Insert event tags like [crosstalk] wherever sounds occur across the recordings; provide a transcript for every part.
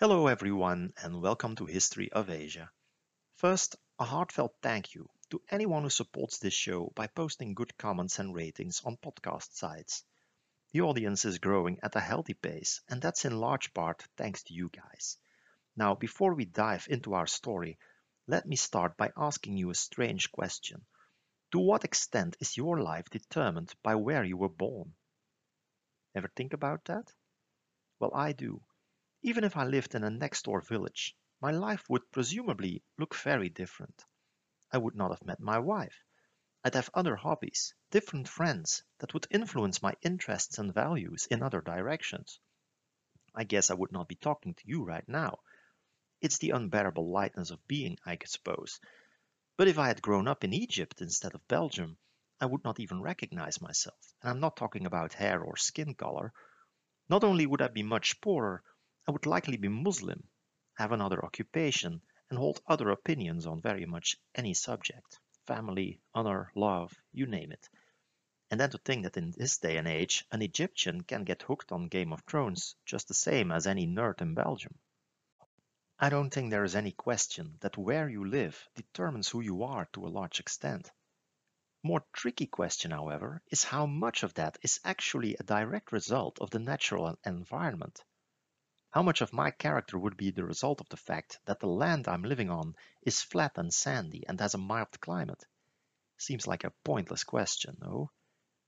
Hello everyone and welcome to History of Asia. First, a heartfelt thank you to anyone who supports this show by posting good comments and ratings on podcast sites. The audience is growing at a healthy pace and that's in large part thanks to you guys. Now, before we dive into our story, let me start by asking you a strange question. To what extent is your life determined by where you were born? Ever think about that? Well, I do. Even if I lived in a next door village, my life would presumably look very different. I would not have met my wife. I'd have other hobbies, different friends that would influence my interests and values in other directions. I guess I would not be talking to you right now. It's the unbearable lightness of being, I suppose. But if I had grown up in Egypt instead of Belgium, I would not even recognize myself. And I'm not talking about hair or skin color. Not only would I be much poorer, I would likely be Muslim, have another occupation, and hold other opinions on very much any subject family, honor, love, you name it. And then to think that in this day and age, an Egyptian can get hooked on Game of Thrones just the same as any nerd in Belgium. I don't think there is any question that where you live determines who you are to a large extent. More tricky question, however, is how much of that is actually a direct result of the natural environment. How much of my character would be the result of the fact that the land I'm living on is flat and sandy and has a mild climate? Seems like a pointless question, no?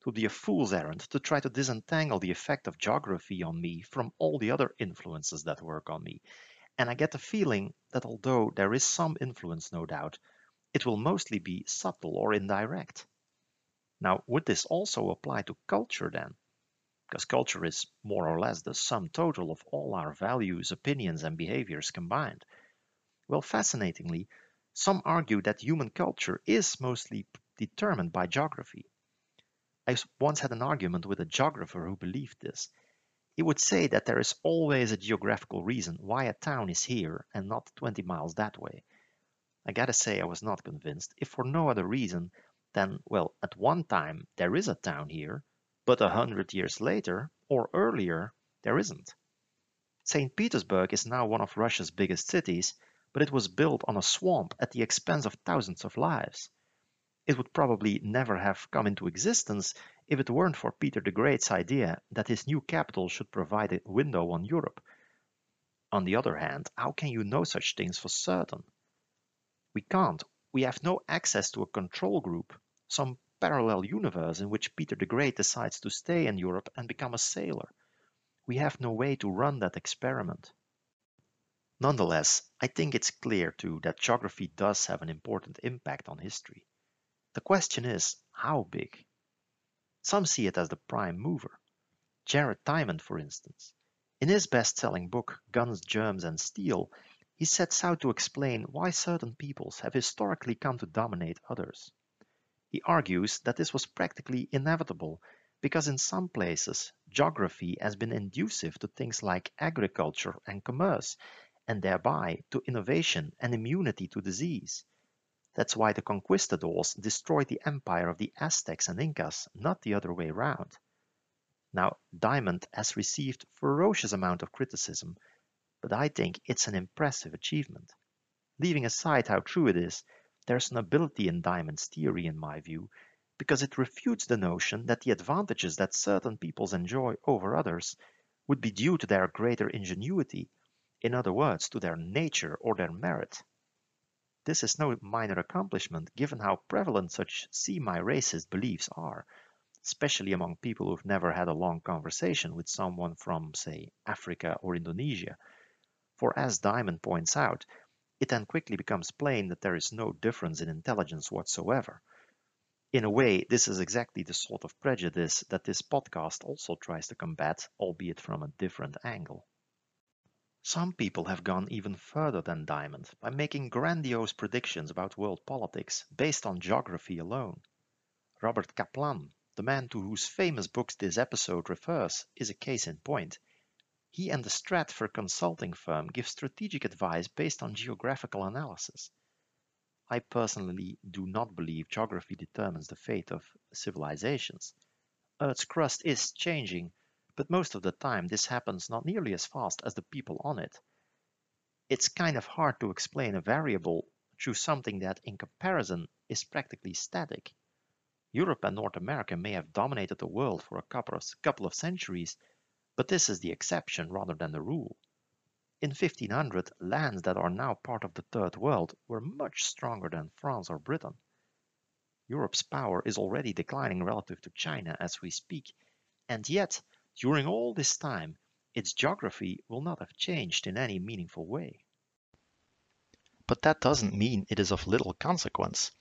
It would be a fool's errand to try to disentangle the effect of geography on me from all the other influences that work on me. And I get the feeling that although there is some influence, no doubt, it will mostly be subtle or indirect. Now, would this also apply to culture then? Because culture is more or less the sum total of all our values, opinions, and behaviors combined. Well, fascinatingly, some argue that human culture is mostly determined by geography. I once had an argument with a geographer who believed this. He would say that there is always a geographical reason why a town is here and not 20 miles that way. I gotta say, I was not convinced, if for no other reason than, well, at one time there is a town here, but a hundred years later, or earlier, there isn't. St. Petersburg is now one of Russia's biggest cities, but it was built on a swamp at the expense of thousands of lives. It would probably never have come into existence if it weren't for Peter the Great's idea that his new capital should provide a window on Europe. On the other hand, how can you know such things for certain? We can't. We have no access to a control group, some parallel universe in which Peter the Great decides to stay in Europe and become a sailor. We have no way to run that experiment. Nonetheless, I think it's clear too that geography does have an important impact on history. The question is, how big? Some see it as the prime mover. Jared Diamond, for instance. In his best-selling book, Guns, Germs and Steel, he sets out to explain why certain peoples have historically come to dominate others. He argues that this was practically inevitable because in some places geography has been inducive to things like agriculture and commerce, and thereby to innovation and immunity to disease. That's why the conquistadors destroyed the empire of the Aztecs and Incas, not the other way around. Now, Diamond has received ferocious amount of criticism, but I think it's an impressive achievement. Leaving aside how true it is, there's an ability in Diamond's theory, in my view, because it refutes the notion that the advantages that certain peoples enjoy over others would be due to their greater ingenuity, in other words, to their nature or their merit. This is no minor accomplishment given how prevalent such semi-racist beliefs are, especially among people who've never had a long conversation with someone from, say, Africa or Indonesia. For as Diamond points out, it then quickly becomes plain that there is no difference in intelligence whatsoever. In a way, this is exactly the sort of prejudice that this podcast also tries to combat, albeit from a different angle. Some people have gone even further than Diamond by making grandiose predictions about world politics based on geography alone. Robert Kaplan, the man to whose famous books this episode refers, is a case in point. He and the Stratfor consulting firm give strategic advice based on geographical analysis. I personally do not believe geography determines the fate of civilizations. Earth's crust is changing, but most of the time this happens not nearly as fast as the people on it. it's kind of hard to explain a variable through something that, in comparison, is practically static. Europe and North America may have dominated the world for a couple of, couple of centuries, but this is the exception rather than the rule. In 1500, lands that are now part of the Third World were much stronger than France or Britain. Europe's power is already declining relative to China as we speak, and yet, during all this time, its geography will not have changed in any meaningful way. But that doesn't mean it is of little consequence.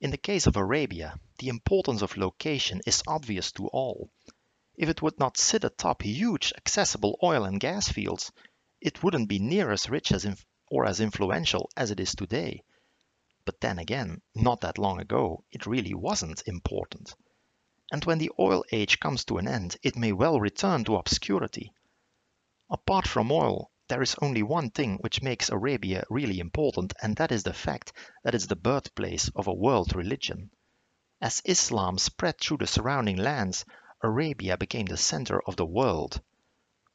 In the case of Arabia, the importance of location is obvious to all. If it would not sit atop huge accessible oil and gas fields, it wouldn't be near as rich as or as influential as it is today. But then again, not that long ago, it really wasn't important. And when the oil age comes to an end, it may well return to obscurity. Apart from oil, there is only one thing which makes Arabia really important, and that is the fact that it's the birthplace of a world religion. As Islam spread through the surrounding lands, Arabia became the center of the world.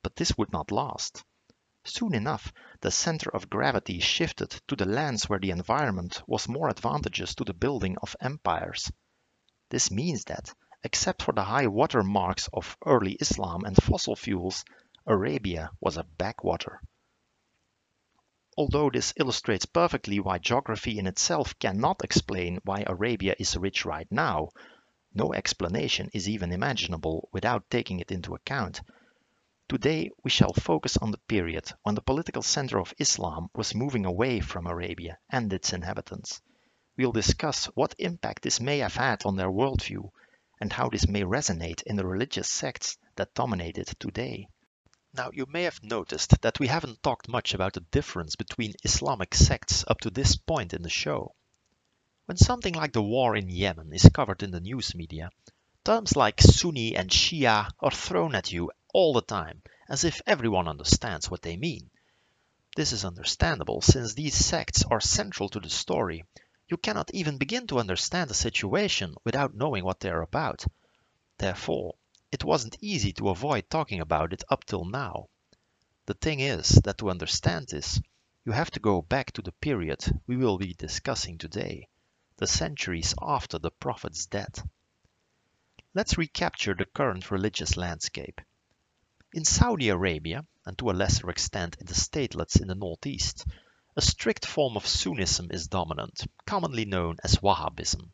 But this would not last. Soon enough, the center of gravity shifted to the lands where the environment was more advantageous to the building of empires. This means that, except for the high water marks of early Islam and fossil fuels, Arabia was a backwater. Although this illustrates perfectly why geography in itself cannot explain why Arabia is rich right now, no explanation is even imaginable without taking it into account. Today we shall focus on the period when the political center of Islam was moving away from Arabia and its inhabitants. We'll discuss what impact this may have had on their worldview and how this may resonate in the religious sects that dominate it today. Now, you may have noticed that we haven't talked much about the difference between Islamic sects up to this point in the show. When something like the war in Yemen is covered in the news media, terms like Sunni and Shia are thrown at you all the time, as if everyone understands what they mean. This is understandable since these sects are central to the story. You cannot even begin to understand the situation without knowing what they are about. Therefore, it wasn't easy to avoid talking about it up till now. The thing is that to understand this, you have to go back to the period we will be discussing today, the centuries after the Prophet's death. Let's recapture the current religious landscape. In Saudi Arabia, and to a lesser extent in the statelets in the northeast, a strict form of Sunnism is dominant, commonly known as Wahhabism.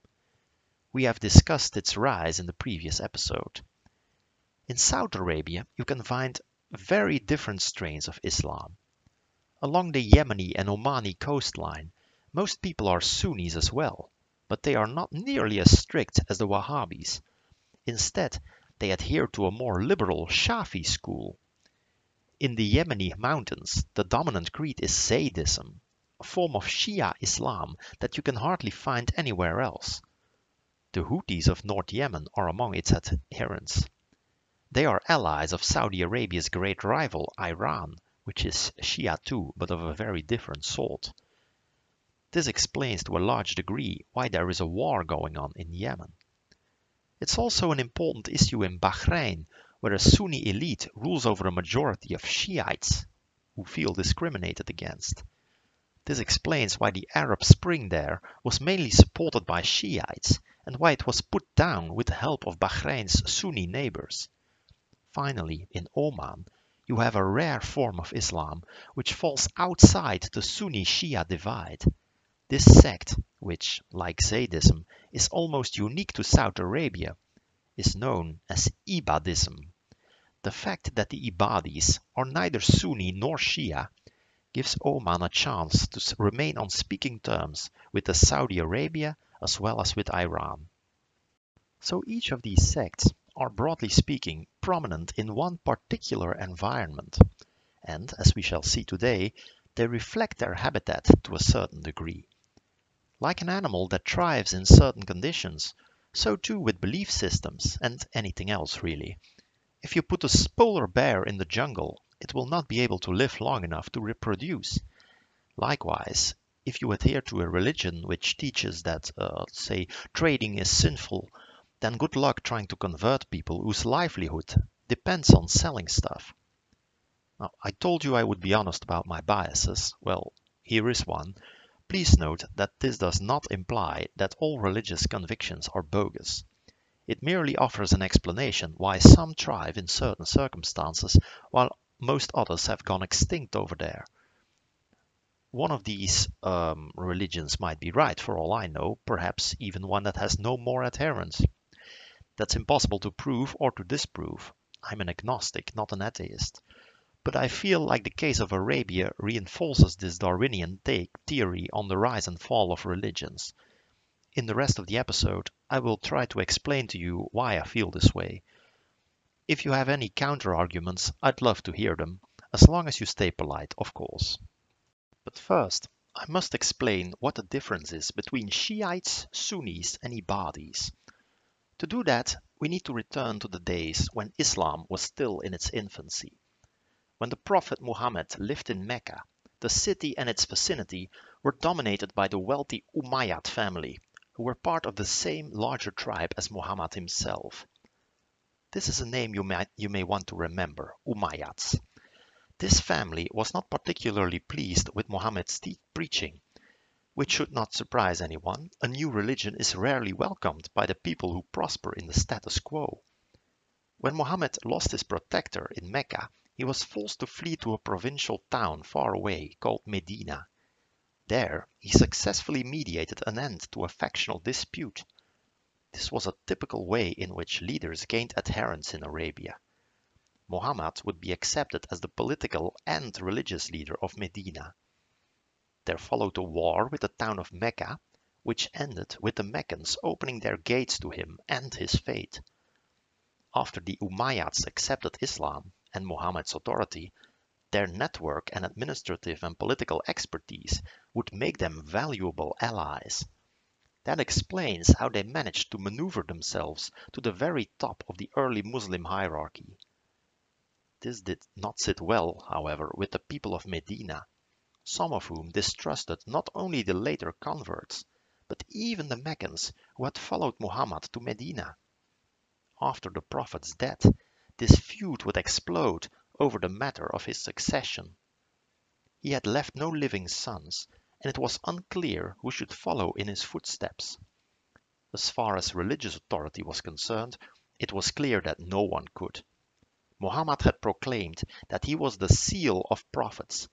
We have discussed its rise in the previous episode. In South Arabia, you can find very different strains of Islam. Along the Yemeni and Omani coastline, most people are Sunnis as well, but they are not nearly as strict as the Wahhabis. Instead, they adhere to a more liberal Shafi school. In the Yemeni mountains, the dominant creed is Zaydism, a form of Shia Islam that you can hardly find anywhere else. The Houthis of North Yemen are among its adherents. They are allies of Saudi Arabia's great rival, Iran, which is Shia too, but of a very different sort. This explains to a large degree why there is a war going on in Yemen. It's also an important issue in Bahrain, where a Sunni elite rules over a majority of Shiites who feel discriminated against. This explains why the Arab Spring there was mainly supported by Shiites and why it was put down with the help of Bahrain's Sunni neighbors. Finally, in Oman, you have a rare form of Islam which falls outside the Sunni Shia divide. This sect, which, like Zaydism, is almost unique to South Arabia, is known as Ibadism. The fact that the Ibadis are neither Sunni nor Shia gives Oman a chance to remain on speaking terms with Saudi Arabia as well as with Iran. So each of these sects are broadly speaking prominent in one particular environment, and as we shall see today, they reflect their habitat to a certain degree. Like an animal that thrives in certain conditions, so too with belief systems and anything else really. If you put a polar bear in the jungle, it will not be able to live long enough to reproduce. Likewise, if you adhere to a religion which teaches that, uh, say, trading is sinful then good luck trying to convert people whose livelihood depends on selling stuff. Now, I told you I would be honest about my biases. Well, here is one. Please note that this does not imply that all religious convictions are bogus. It merely offers an explanation why some thrive in certain circumstances while most others have gone extinct over there. One of these um, religions might be right for all I know, perhaps even one that has no more adherents. That's impossible to prove or to disprove. I'm an agnostic, not an atheist but I feel like the case of Arabia reinforces this Darwinian take theory on the rise and fall of religions. In the rest of the episode, I will try to explain to you why I feel this way. If you have any counter arguments, I'd love to hear them, as long as you stay polite, of course. But first, I must explain what the difference is between Shiites, Sunnis, and Ibadis. To do that, we need to return to the days when Islam was still in its infancy. When the Prophet Muhammad lived in Mecca, the city and its vicinity were dominated by the wealthy Umayyad family, who were part of the same larger tribe as Muhammad himself. This is a name you may, you may want to remember, Umayyads. This family was not particularly pleased with Muhammad's preaching, which should not surprise anyone. A new religion is rarely welcomed by the people who prosper in the status quo. When Muhammad lost his protector in Mecca, he was forced to flee to a provincial town far away called Medina. There, he successfully mediated an end to a factional dispute. This was a typical way in which leaders gained adherents in Arabia. Muhammad would be accepted as the political and religious leader of Medina. There followed a war with the town of Mecca, which ended with the Meccans opening their gates to him and his fate. After the Umayyads accepted Islam, and Muhammad's authority, their network and administrative and political expertise would make them valuable allies. That explains how they managed to maneuver themselves to the very top of the early Muslim hierarchy. This did not sit well, however, with the people of Medina, some of whom distrusted not only the later converts, but even the Meccans who had followed Muhammad to Medina. After the Prophet's death, this feud would explode over the matter of his succession. He had left no living sons, and it was unclear who should follow in his footsteps. As far as religious authority was concerned, it was clear that no one could. Muhammad had proclaimed that he was the seal of prophets,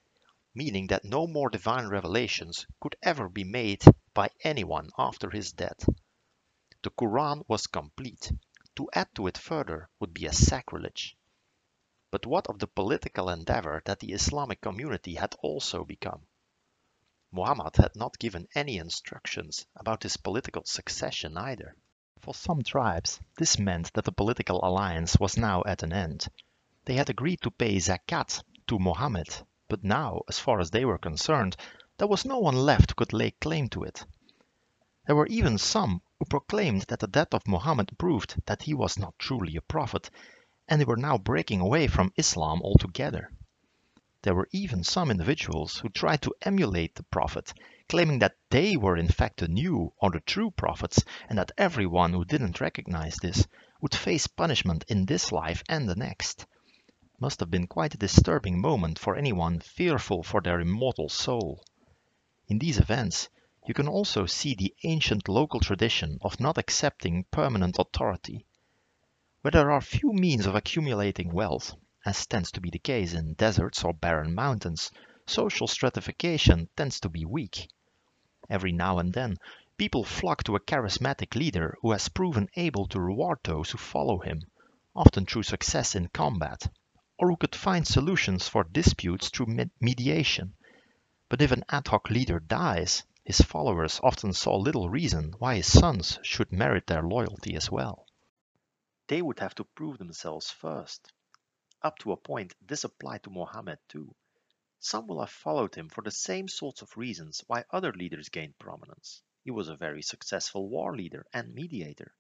meaning that no more divine revelations could ever be made by anyone after his death. The Quran was complete, to add to it further would be a sacrilege. But what of the political endeavor that the Islamic community had also become? Muhammad had not given any instructions about his political succession either. For some tribes, this meant that the political alliance was now at an end. They had agreed to pay zakat to Muhammad, but now, as far as they were concerned, there was no one left who could lay claim to it. There were even some who proclaimed that the death of Muhammad proved that he was not truly a prophet, and they were now breaking away from Islam altogether. There were even some individuals who tried to emulate the prophet, claiming that they were in fact the new or the true prophets, and that everyone who didn't recognize this would face punishment in this life and the next. Must have been quite a disturbing moment for anyone fearful for their immortal soul. In these events, you can also see the ancient local tradition of not accepting permanent authority. Where there are few means of accumulating wealth, as tends to be the case in deserts or barren mountains, social stratification tends to be weak. Every now and then, people flock to a charismatic leader who has proven able to reward those who follow him, often through success in combat, or who could find solutions for disputes through mediation. But if an ad hoc leader dies, his followers often saw little reason why his sons should merit their loyalty as well. They would have to prove themselves first. Up to a point, this applied to Mohammed too. Some will have followed him for the same sorts of reasons why other leaders gained prominence. He was a very successful war leader and mediator.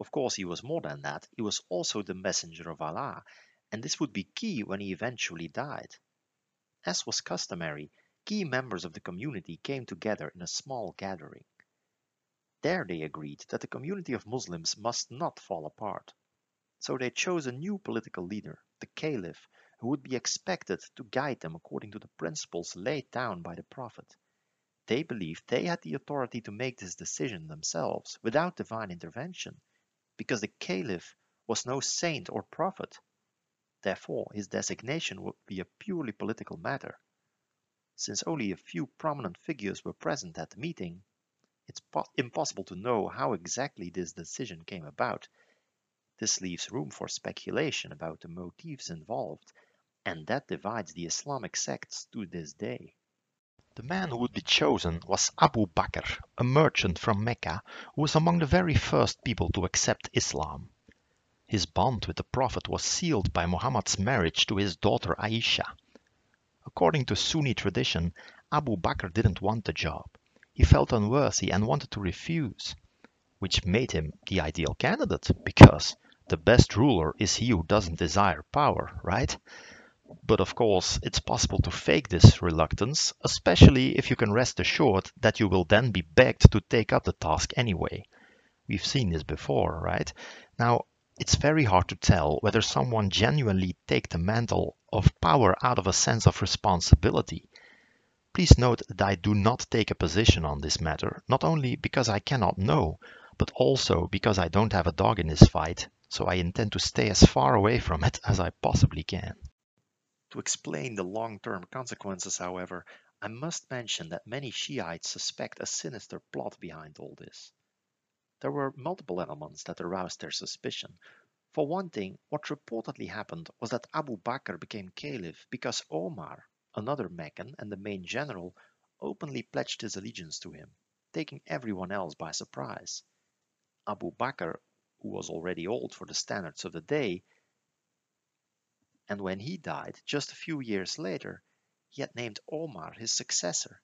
Of course, he was more than that, he was also the messenger of Allah, and this would be key when he eventually died. As was customary, key members of the community came together in a small gathering. There they agreed that the community of Muslims must not fall apart. So they chose a new political leader, the Caliph, who would be expected to guide them according to the principles laid down by the Prophet. They believed they had the authority to make this decision themselves without divine intervention, because the Caliph was no saint or prophet. Therefore, his designation would be a purely political matter. Since only a few prominent figures were present at the meeting, it's impossible to know how exactly this decision came about. This leaves room for speculation about the motives involved, and that divides the Islamic sects to this day. The man who would be chosen was Abu Bakr, a merchant from Mecca who was among the very first people to accept Islam. His bond with the Prophet was sealed by Muhammad's marriage to his daughter Aisha. According to Sunni tradition, Abu Bakr didn't want the job. He felt unworthy and wanted to refuse, which made him the ideal candidate because the best ruler is he who doesn't desire power, right? But of course, it's possible to fake this reluctance, especially if you can rest assured that you will then be begged to take up the task anyway. We've seen this before, right? Now, it's very hard to tell whether someone genuinely take the mantle of power out of a sense of responsibility. Please note that I do not take a position on this matter, not only because I cannot know, but also because I don't have a dog in this fight, so I intend to stay as far away from it as I possibly can. To explain the long-term consequences, however, I must mention that many Shiites suspect a sinister plot behind all this. There were multiple elements that aroused their suspicion. For one thing, what reportedly happened was that Abu Bakr became caliph because Omar, another Meccan and the main general, openly pledged his allegiance to him, taking everyone else by surprise. Abu Bakr, who was already old for the standards of the day, and when he died, just a few years later, he had named Omar his successor.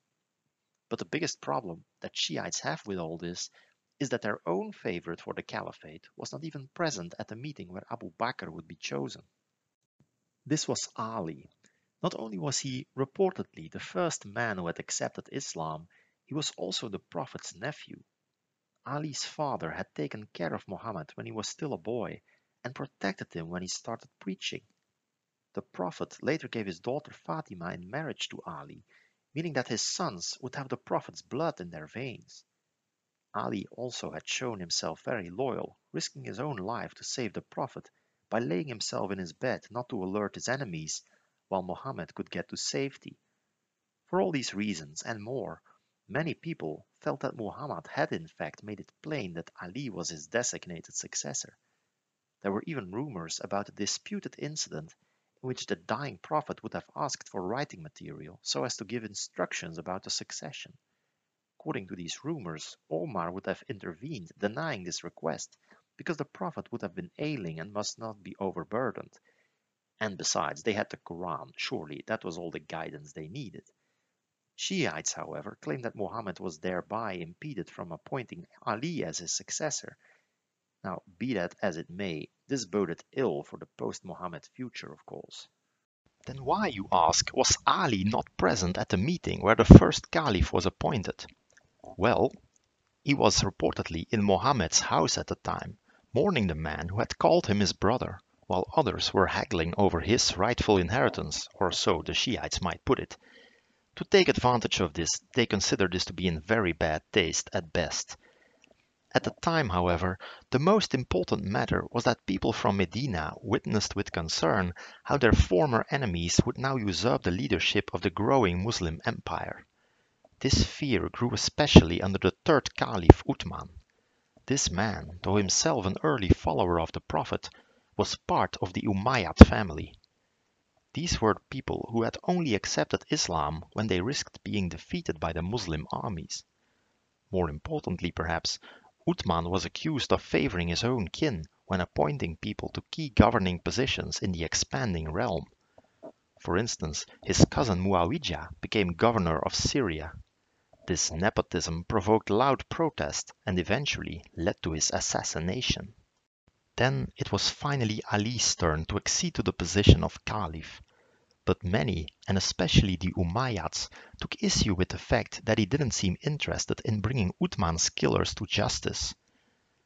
But the biggest problem that Shiites have with all this is that their own favorite for the caliphate was not even present at the meeting where Abu Bakr would be chosen. This was Ali. Not only was he reportedly the first man who had accepted Islam, he was also the Prophet's nephew. Ali's father had taken care of Muhammad when he was still a boy and protected him when he started preaching. The Prophet later gave his daughter Fatima in marriage to Ali, meaning that his sons would have the Prophet's blood in their veins. Ali also had shown himself very loyal, risking his own life to save the Prophet by laying himself in his bed not to alert his enemies while Muhammad could get to safety. For all these reasons and more, many people felt that Muhammad had in fact made it plain that Ali was his designated successor. There were even rumors about a disputed incident in which the dying prophet would have asked for writing material so as to give instructions about the succession. According to these rumors, Omar would have intervened, denying this request, because the prophet would have been ailing and must not be overburdened. And besides, they had the Quran, surely that was all the guidance they needed. Shiites, however, claim that Muhammad was thereby impeded from appointing Ali as his successor, now, be that as it may, this boded ill for the post-Muhammad future, of course. Then why, you ask, was Ali not present at the meeting where the first caliph was appointed? Well, he was reportedly in Mohammed's house at the time, mourning the man who had called him his brother, while others were haggling over his rightful inheritance, or so the Shiites might put it. To take advantage of this, they consider this to be in very bad taste at best, at the time, however, the most important matter was that people from Medina witnessed with concern how their former enemies would now usurp the leadership of the growing Muslim empire. This fear grew especially under the third Caliph Uthman. This man, though himself an early follower of the Prophet, was part of the Umayyad family. These were people who had only accepted Islam when they risked being defeated by the Muslim armies. More importantly, perhaps, Uthman was accused of favoring his own kin when appointing people to key governing positions in the expanding realm. For instance, his cousin Muawiyah became governor of Syria. This nepotism provoked loud protest and eventually led to his assassination. Then it was finally Ali's turn to accede to the position of Caliph. But many, and especially the Umayyads, took issue with the fact that he didn't seem interested in bringing Uthman's killers to justice.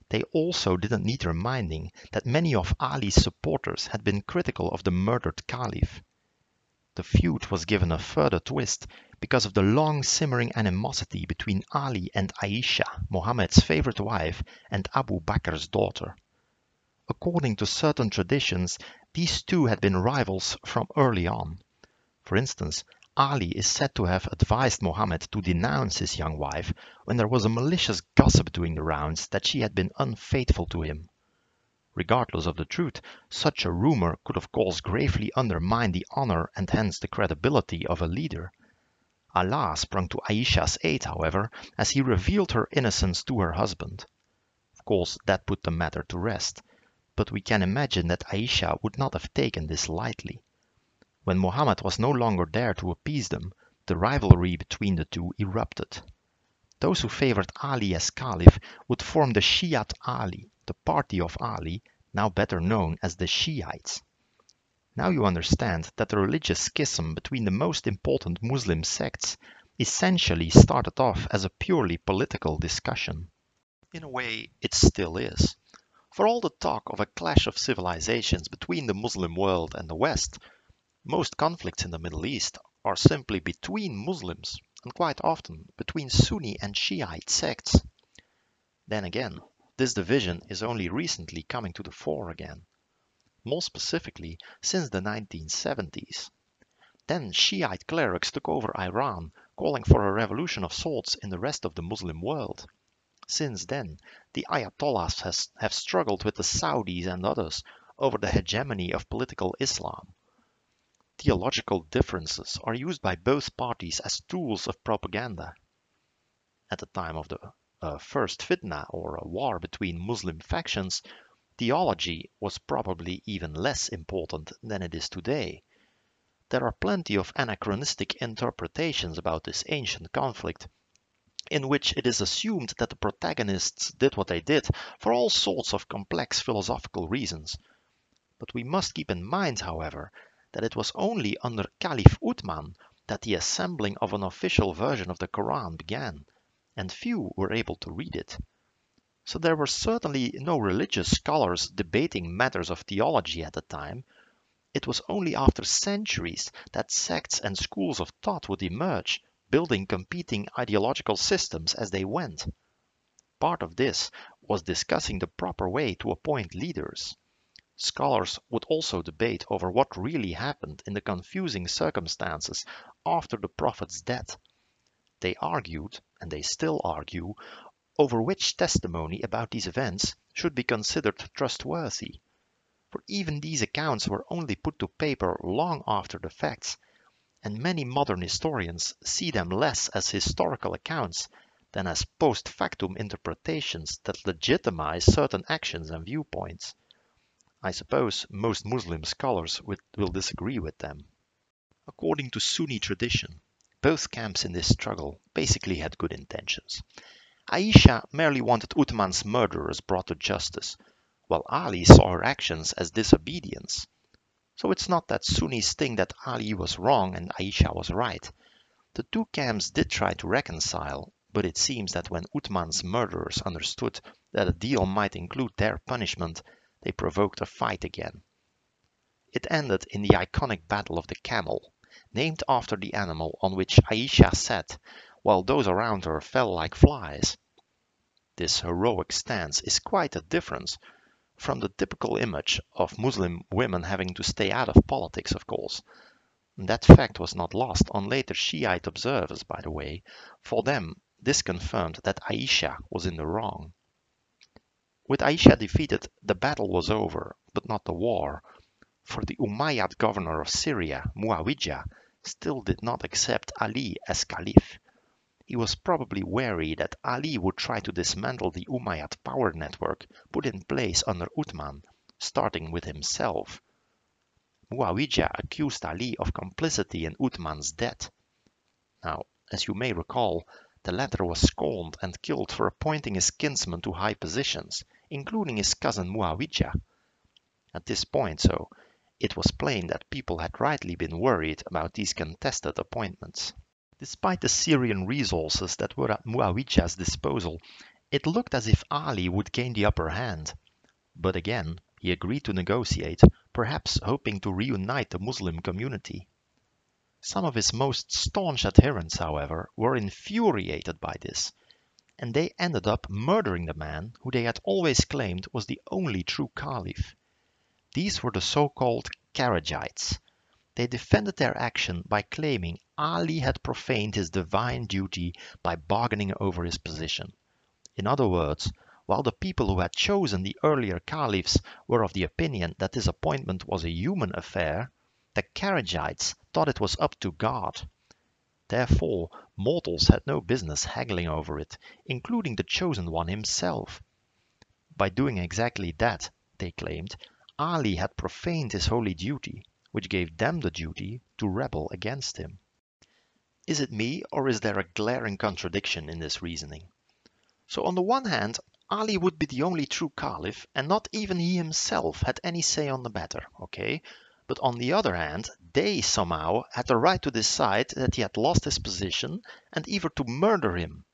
They also didn't need reminding that many of Ali's supporters had been critical of the murdered Caliph. The feud was given a further twist because of the long simmering animosity between Ali and Aisha, Muhammad's favorite wife and Abu Bakr's daughter. According to certain traditions, these two had been rivals from early on. For instance, Ali is said to have advised Muhammad to denounce his young wife when there was a malicious gossip doing the rounds that she had been unfaithful to him. Regardless of the truth, such a rumor could of course gravely undermine the honor and hence the credibility of a leader. Allah sprung to Aisha's aid, however, as he revealed her innocence to her husband. Of course, that put the matter to rest, but we can imagine that Aisha would not have taken this lightly. When Muhammad was no longer there to appease them, the rivalry between the two erupted. Those who favored Ali as Caliph would form the Shi'at Ali, the party of Ali, now better known as the Shiites. Now you understand that the religious schism between the most important Muslim sects essentially started off as a purely political discussion. In a way, it still is. For all the talk of a clash of civilizations between the Muslim world and the West, most conflicts in the Middle East are simply between Muslims and quite often between Sunni and Shiite sects. Then again, this division is only recently coming to the fore again. More specifically, since the 1970s. Then Shiite clerics took over Iran, calling for a revolution of sorts in the rest of the Muslim world. Since then, the Ayatollahs has, have struggled with the Saudis and others over the hegemony of political Islam. Theological differences are used by both parties as tools of propaganda. At the time of the uh, first fitna or a war between Muslim factions, theology was probably even less important than it is today. There are plenty of anachronistic interpretations about this ancient conflict, in which it is assumed that the protagonists did what they did for all sorts of complex philosophical reasons. But we must keep in mind, however, that it was only under Caliph Uthman that the assembling of an official version of the Quran began, and few were able to read it. So there were certainly no religious scholars debating matters of theology at the time. It was only after centuries that sects and schools of thought would emerge, building competing ideological systems as they went. Part of this was discussing the proper way to appoint leaders. Scholars would also debate over what really happened in the confusing circumstances after the Prophet's death. They argued, and they still argue, over which testimony about these events should be considered trustworthy. For even these accounts were only put to paper long after the facts, and many modern historians see them less as historical accounts than as post factum interpretations that legitimize certain actions and viewpoints. I suppose most Muslim scholars will disagree with them. According to Sunni tradition, both camps in this struggle basically had good intentions. Aisha merely wanted Uthman's murderers brought to justice, while Ali saw her actions as disobedience. So it's not that Sunnis think that Ali was wrong and Aisha was right. The two camps did try to reconcile, but it seems that when Uthman's murderers understood that a deal might include their punishment, they provoked a fight again. It ended in the iconic Battle of the Camel, named after the animal on which Aisha sat while those around her fell like flies. This heroic stance is quite a difference from the typical image of Muslim women having to stay out of politics, of course. That fact was not lost on later Shiite observers, by the way. For them, this confirmed that Aisha was in the wrong. With Aisha defeated, the battle was over, but not the war, for the Umayyad governor of Syria, Muawiyah, still did not accept Ali as caliph. He was probably wary that Ali would try to dismantle the Umayyad power network put in place under Uthman, starting with himself. Muawiyah accused Ali of complicity in Uthman's death. Now, as you may recall, the latter was scorned and killed for appointing his kinsmen to high positions, including his cousin Muawiyah. At this point, so, it was plain that people had rightly been worried about these contested appointments. Despite the Syrian resources that were at Muawiyah's disposal, It looked as if Ali would gain the upper hand, but again he agreed to negotiate, perhaps hoping to reunite the Muslim community. Some of his most staunch adherents, however, were infuriated by this, and they ended up murdering the man who they had always claimed was the only true caliph. These were the so-called Kharijites. They defended their action by claiming Ali had profaned his divine duty by bargaining over his position. In other words, while the people who had chosen the earlier caliphs were of the opinion that this appointment was a human affair, the Kharijites thought it was up to God. Therefore, mortals had no business haggling over it, including the chosen one himself. By doing exactly that, they claimed, Ali had profaned his holy duty, which gave them the duty to rebel against him. Is it me, or is there a glaring contradiction in this reasoning? So on the one hand, Ali would be the only true caliph, and not even he himself had any say on the matter, okay? But on the other hand, they somehow had the right to decide that he had lost his position and even to murder him.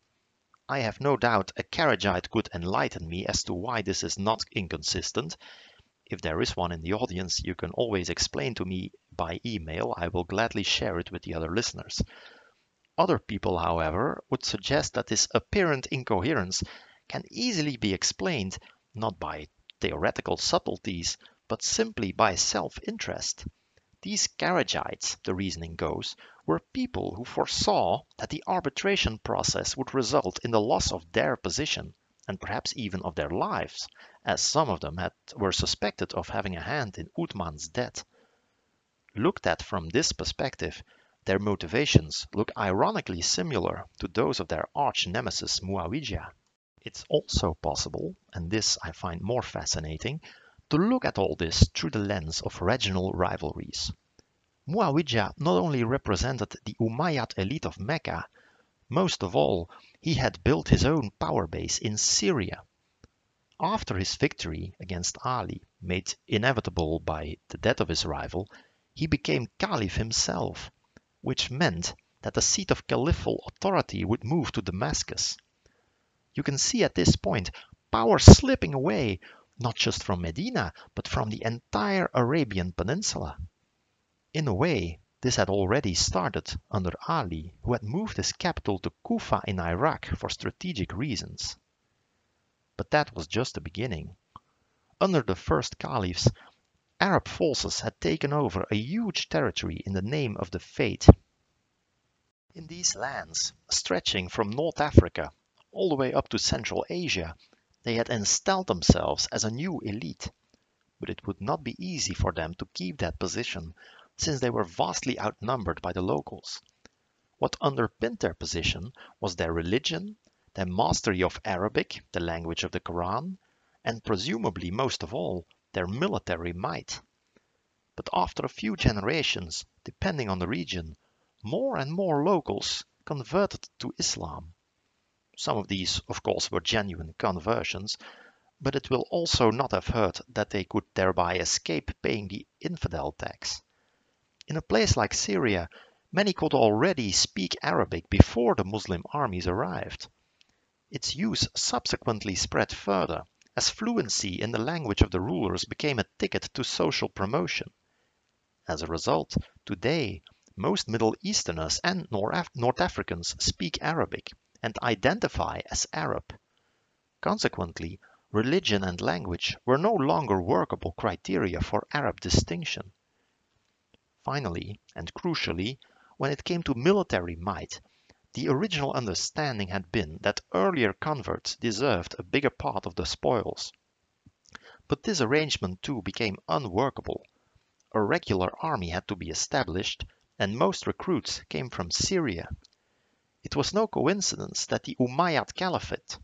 I have no doubt a Kharijite could enlighten me as to why this is not inconsistent. If there is one in the audience, you can always explain to me by email. I will gladly share it with the other listeners. Other people, however, would suggest that this apparent incoherence can easily be explained not by theoretical subtleties, but simply by self-interest. These Kharijites, the reasoning goes, were people who foresaw that the arbitration process would result in the loss of their position, and perhaps even of their lives, as some of them had, were suspected of having a hand in Uthman's death. Looked at from this perspective, their motivations look ironically similar to those of their arch nemesis Muawiyah. It's also possible, and this I find more fascinating, to look at all this through the lens of regional rivalries. Muawiyah not only represented the Umayyad elite of Mecca, most of all, he had built his own power base in Syria. After his victory against Ali, made inevitable by the death of his rival, he became caliph himself, which meant that the seat of caliphal authority would move to Damascus. You can see at this point power slipping away not just from Medina, but from the entire Arabian Peninsula. In a way, this had already started under Ali, who had moved his capital to Kufa in Iraq for strategic reasons. But that was just the beginning. Under the first caliphs, Arab forces had taken over a huge territory in the name of the faith. In these lands, stretching from North Africa all the way up to Central Asia, they had installed themselves as a new elite, but it would not be easy for them to keep that position since they were vastly outnumbered by the locals. What underpinned their position was their religion, their mastery of Arabic, the language of the Quran, and presumably most of all, their military might. But after a few generations, depending on the region, more and more locals converted to Islam. Some of these, of course, were genuine conversions, but it will also not have hurt that they could thereby escape paying the infidel tax. In a place like Syria, many could already speak Arabic before the Muslim armies arrived. Its use subsequently spread further, as fluency in the language of the rulers became a ticket to social promotion. As a result, today, most Middle Easterners and North Africans speak Arabic, and identify as Arab. Consequently, religion and language were no longer workable criteria for Arab distinction. Finally, and crucially, when it came to military might, the original understanding had been that earlier converts deserved a bigger part of the spoils. But this arrangement too became unworkable. A regular army had to be established, and most recruits came from Syria, it was no coincidence that the Umayyad Caliphate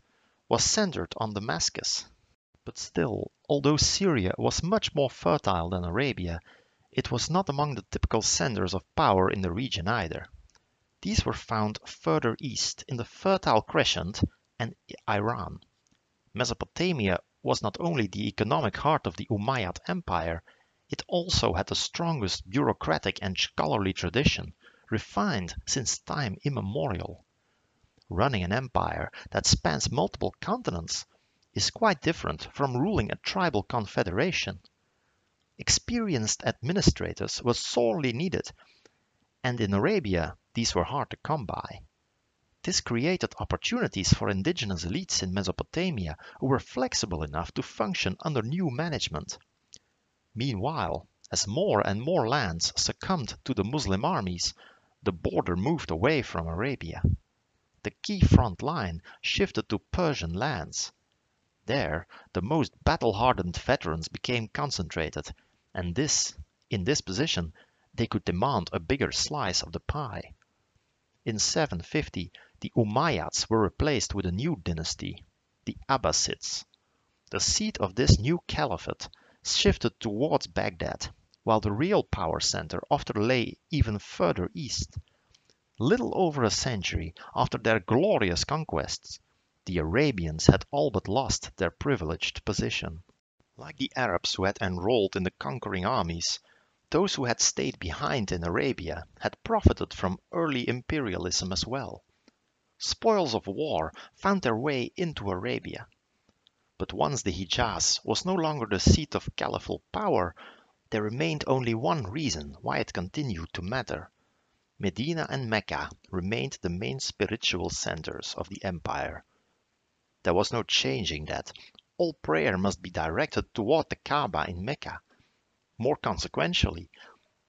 was centered on Damascus. But still, although Syria was much more fertile than Arabia, it was not among the typical centers of power in the region either. These were found further east in the Fertile Crescent and Iran. Mesopotamia was not only the economic heart of the Umayyad Empire, it also had the strongest bureaucratic and scholarly tradition refined since time immemorial. running an empire that spans multiple continents is quite different from ruling a tribal confederation. Experienced administrators were sorely needed, and in Arabia these were hard to come by. This created opportunities for indigenous elites in Mesopotamia who were flexible enough to function under new management. Meanwhile, as more and more lands succumbed to the Muslim armies, the border moved away from Arabia. The key front line shifted to Persian lands. There, the most battle-hardened veterans became concentrated, and this, in this position, they could demand a bigger slice of the pie. In 750, the Umayyads were replaced with a new dynasty, the Abbasids. The seat of this new caliphate shifted towards Baghdad, while the real power center often lay even further east. Little over a century after their glorious conquests, the Arabians had all but lost their privileged position. Like the Arabs who had enrolled in the conquering armies, those who had stayed behind in Arabia had profited from early imperialism as well spoils of war found their way into Arabia. But once the Hijaz was no longer the seat of caliphal power, there remained only one reason why it continued to matter. Medina and Mecca remained the main spiritual centers of the empire. There was no changing that. All prayer must be directed toward the Kaaba in Mecca. More consequentially,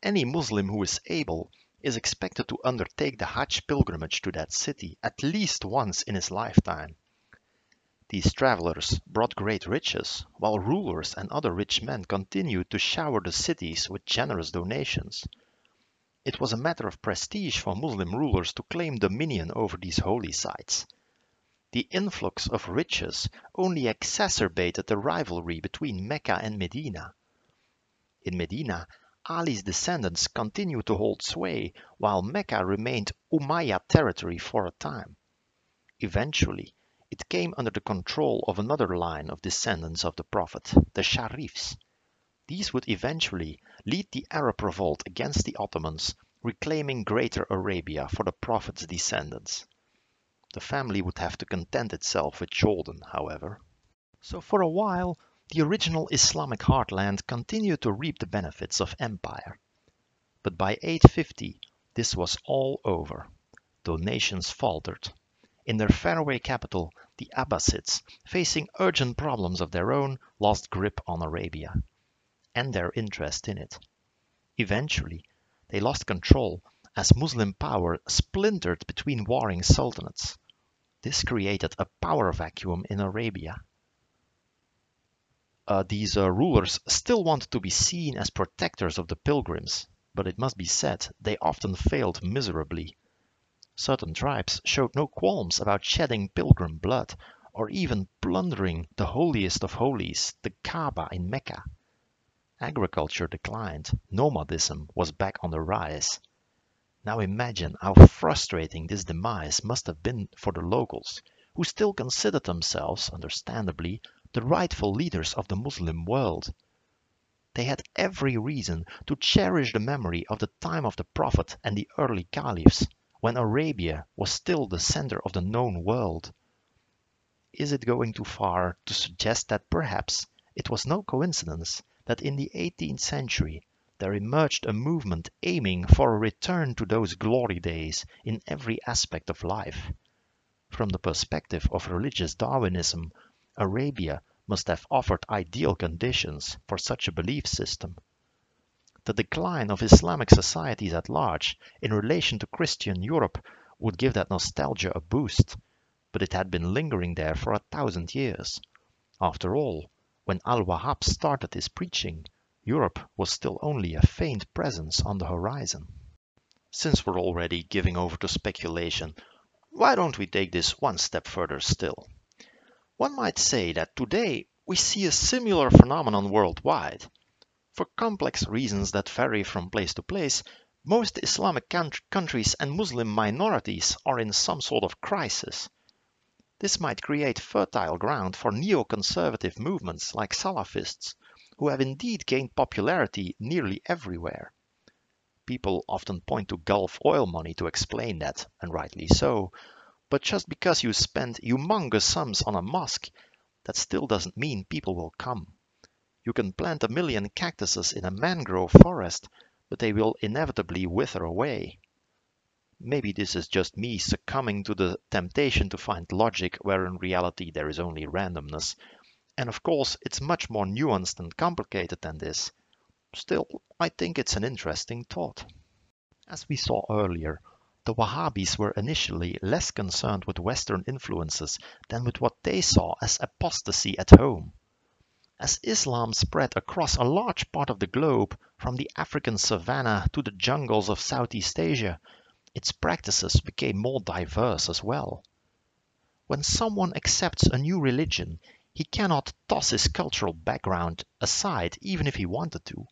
any Muslim who is able is expected to undertake the Hajj pilgrimage to that city at least once in his lifetime. These travelers brought great riches, while rulers and other rich men continued to shower the cities with generous donations. It was a matter of prestige for Muslim rulers to claim dominion over these holy sites. The influx of riches only exacerbated the rivalry between Mecca and Medina. In Medina, Ali's descendants continued to hold sway, while Mecca remained Umayyad territory for a time. Eventually, it came under the control of another line of descendants of the Prophet, the Sharifs. These would eventually lead the Arab revolt against the Ottomans, reclaiming Greater Arabia for the Prophet's descendants. The family would have to content itself with Jordan, however. So for a while, the original Islamic heartland continued to reap the benefits of empire. But by 850 this was all over. Donations faltered. In their faraway capital, the Abbasids, facing urgent problems of their own, lost grip on Arabia and their interest in it. Eventually, they lost control as Muslim power splintered between warring sultanates. This created a power vacuum in Arabia uh, these uh, rulers still wanted to be seen as protectors of the pilgrims, but it must be said they often failed miserably. Certain tribes showed no qualms about shedding pilgrim blood or even plundering the holiest of holies, the Kaaba in Mecca. Agriculture declined, nomadism was back on the rise. Now imagine how frustrating this demise must have been for the locals, who still considered themselves, understandably, the rightful leaders of the Muslim world. They had every reason to cherish the memory of the time of the Prophet and the early caliphs, when Arabia was still the center of the known world. Is it going too far to suggest that perhaps it was no coincidence that in the 18th century there emerged a movement aiming for a return to those glory days in every aspect of life? From the perspective of religious Darwinism, Arabia must have offered ideal conditions for such a belief system. The decline of Islamic societies at large in relation to Christian Europe would give that nostalgia a boost, but it had been lingering there for a thousand years. After all, when Al-Wahhab started his preaching, Europe was still only a faint presence on the horizon. Since we're already giving over to speculation, why don't we take this one step further still? One might say that today we see a similar phenomenon worldwide. For complex reasons that vary from place to place, most Islamic countries and Muslim minorities are in some sort of crisis. This might create fertile ground for neoconservative movements like Salafists, who have indeed gained popularity nearly everywhere. People often point to Gulf oil money to explain that, and rightly so, But just because you spend humongous sums on a mosque, that still doesn't mean people will come. You can plant a million cactuses in a mangrove forest, but they will inevitably wither away. Maybe this is just me succumbing to the temptation to find logic where in reality there is only randomness. And of course, it's much more nuanced and complicated than this. Still, I think it's an interesting thought. As we saw earlier, the Wahhabis were initially less concerned with Western influences than with what they saw as apostasy at home. As Islam spread across a large part of the globe, from the African savanna to the jungles of Southeast Asia, its practices became more diverse as well. When someone accepts a new religion, he cannot toss his cultural background aside even if he wanted to.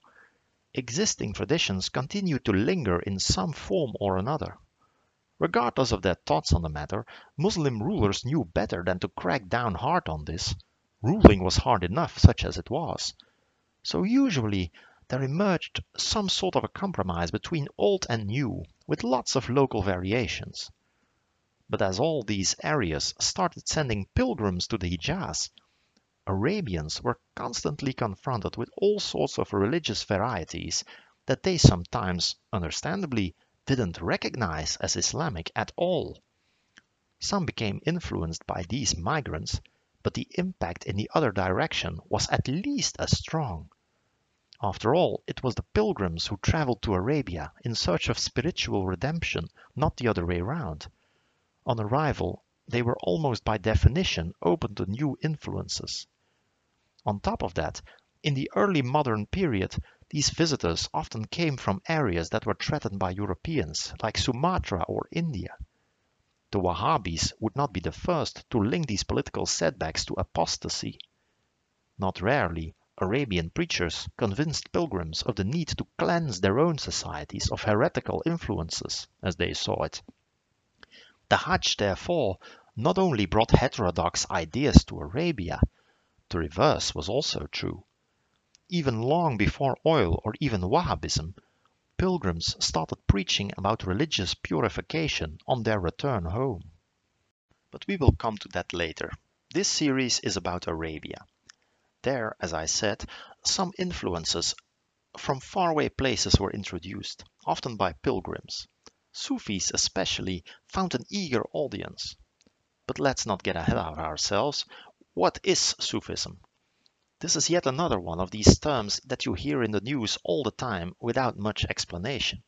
Existing traditions continue to linger in some form or another. Regardless of their thoughts on the matter, Muslim rulers knew better than to crack down hard on this. Ruling was hard enough, such as it was. So usually there emerged some sort of a compromise between old and new, with lots of local variations. But as all these areas started sending pilgrims to the Hijaz, Arabians were constantly confronted with all sorts of religious varieties that they sometimes, understandably, didn't recognize as Islamic at all. Some became influenced by these migrants, but the impact in the other direction was at least as strong. After all, it was the pilgrims who traveled to Arabia in search of spiritual redemption, not the other way round. On arrival, they were almost by definition open to new influences. On top of that, in the early modern period, these visitors often came from areas that were threatened by Europeans, like Sumatra or India. The Wahhabis would not be the first to link these political setbacks to apostasy. Not rarely, Arabian preachers convinced pilgrims of the need to cleanse their own societies of heretical influences, as they saw it. The Hajj, therefore, not only brought heterodox ideas to Arabia, the reverse was also true even long before oil or even Wahhabism, pilgrims started preaching about religious purification on their return home. But we will come to that later. This series is about Arabia. There, as I said, some influences from faraway places were introduced, often by pilgrims. Sufis especially found an eager audience. But let's not get ahead of ourselves. What is Sufism? This is yet another one of these terms that you hear in the news all the time without much explanation.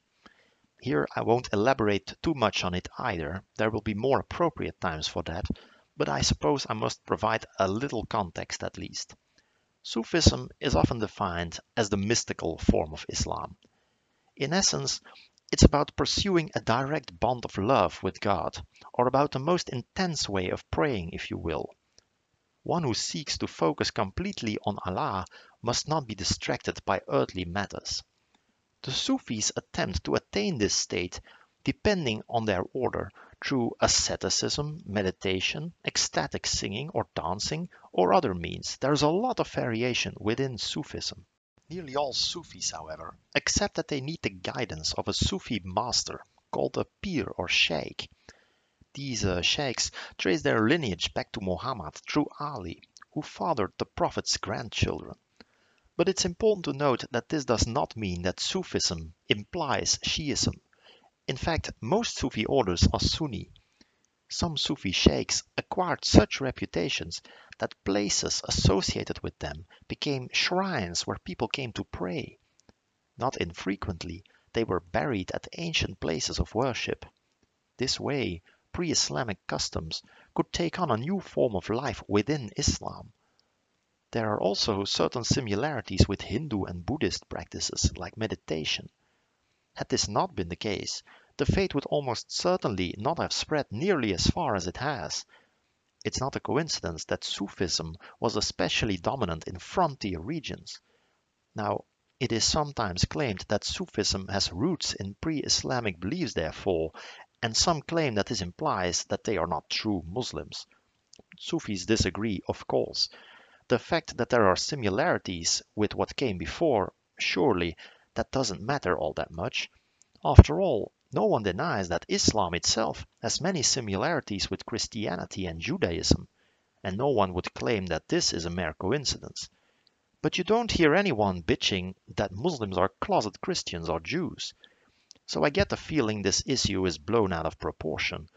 Here I won't elaborate too much on it either, there will be more appropriate times for that, but I suppose I must provide a little context at least. Sufism is often defined as the mystical form of Islam. In essence, it's about pursuing a direct bond of love with God, or about the most intense way of praying, if you will. One who seeks to focus completely on Allah must not be distracted by earthly matters. The Sufis attempt to attain this state depending on their order through asceticism, meditation, ecstatic singing or dancing, or other means. There's a lot of variation within Sufism. Nearly all Sufis, however, accept that they need the guidance of a Sufi master called a pir or sheikh these uh, sheikhs trace their lineage back to Muhammad through Ali, who fathered the Prophet's grandchildren. But it's important to note that this does not mean that Sufism implies Shiism. In fact, most Sufi orders are Sunni. Some Sufi sheikhs acquired such reputations that places associated with them became shrines where people came to pray. Not infrequently, they were buried at ancient places of worship. This way, pre-Islamic customs could take on a new form of life within Islam. There are also certain similarities with Hindu and Buddhist practices like meditation. Had this not been the case, the faith would almost certainly not have spread nearly as far as it has. It's not a coincidence that Sufism was especially dominant in frontier regions. Now, it is sometimes claimed that Sufism has roots in pre-Islamic beliefs therefore, and some claim that this implies that they are not true Muslims. Sufis disagree, of course. The fact that there are similarities with what came before, surely that doesn't matter all that much. After all, No one denies that Islam itself has many similarities with Christianity and Judaism, and no one would claim that this is a mere coincidence. But you don't hear anyone bitching that Muslims are closet Christians or Jews. So I get the feeling this issue is blown out of proportion,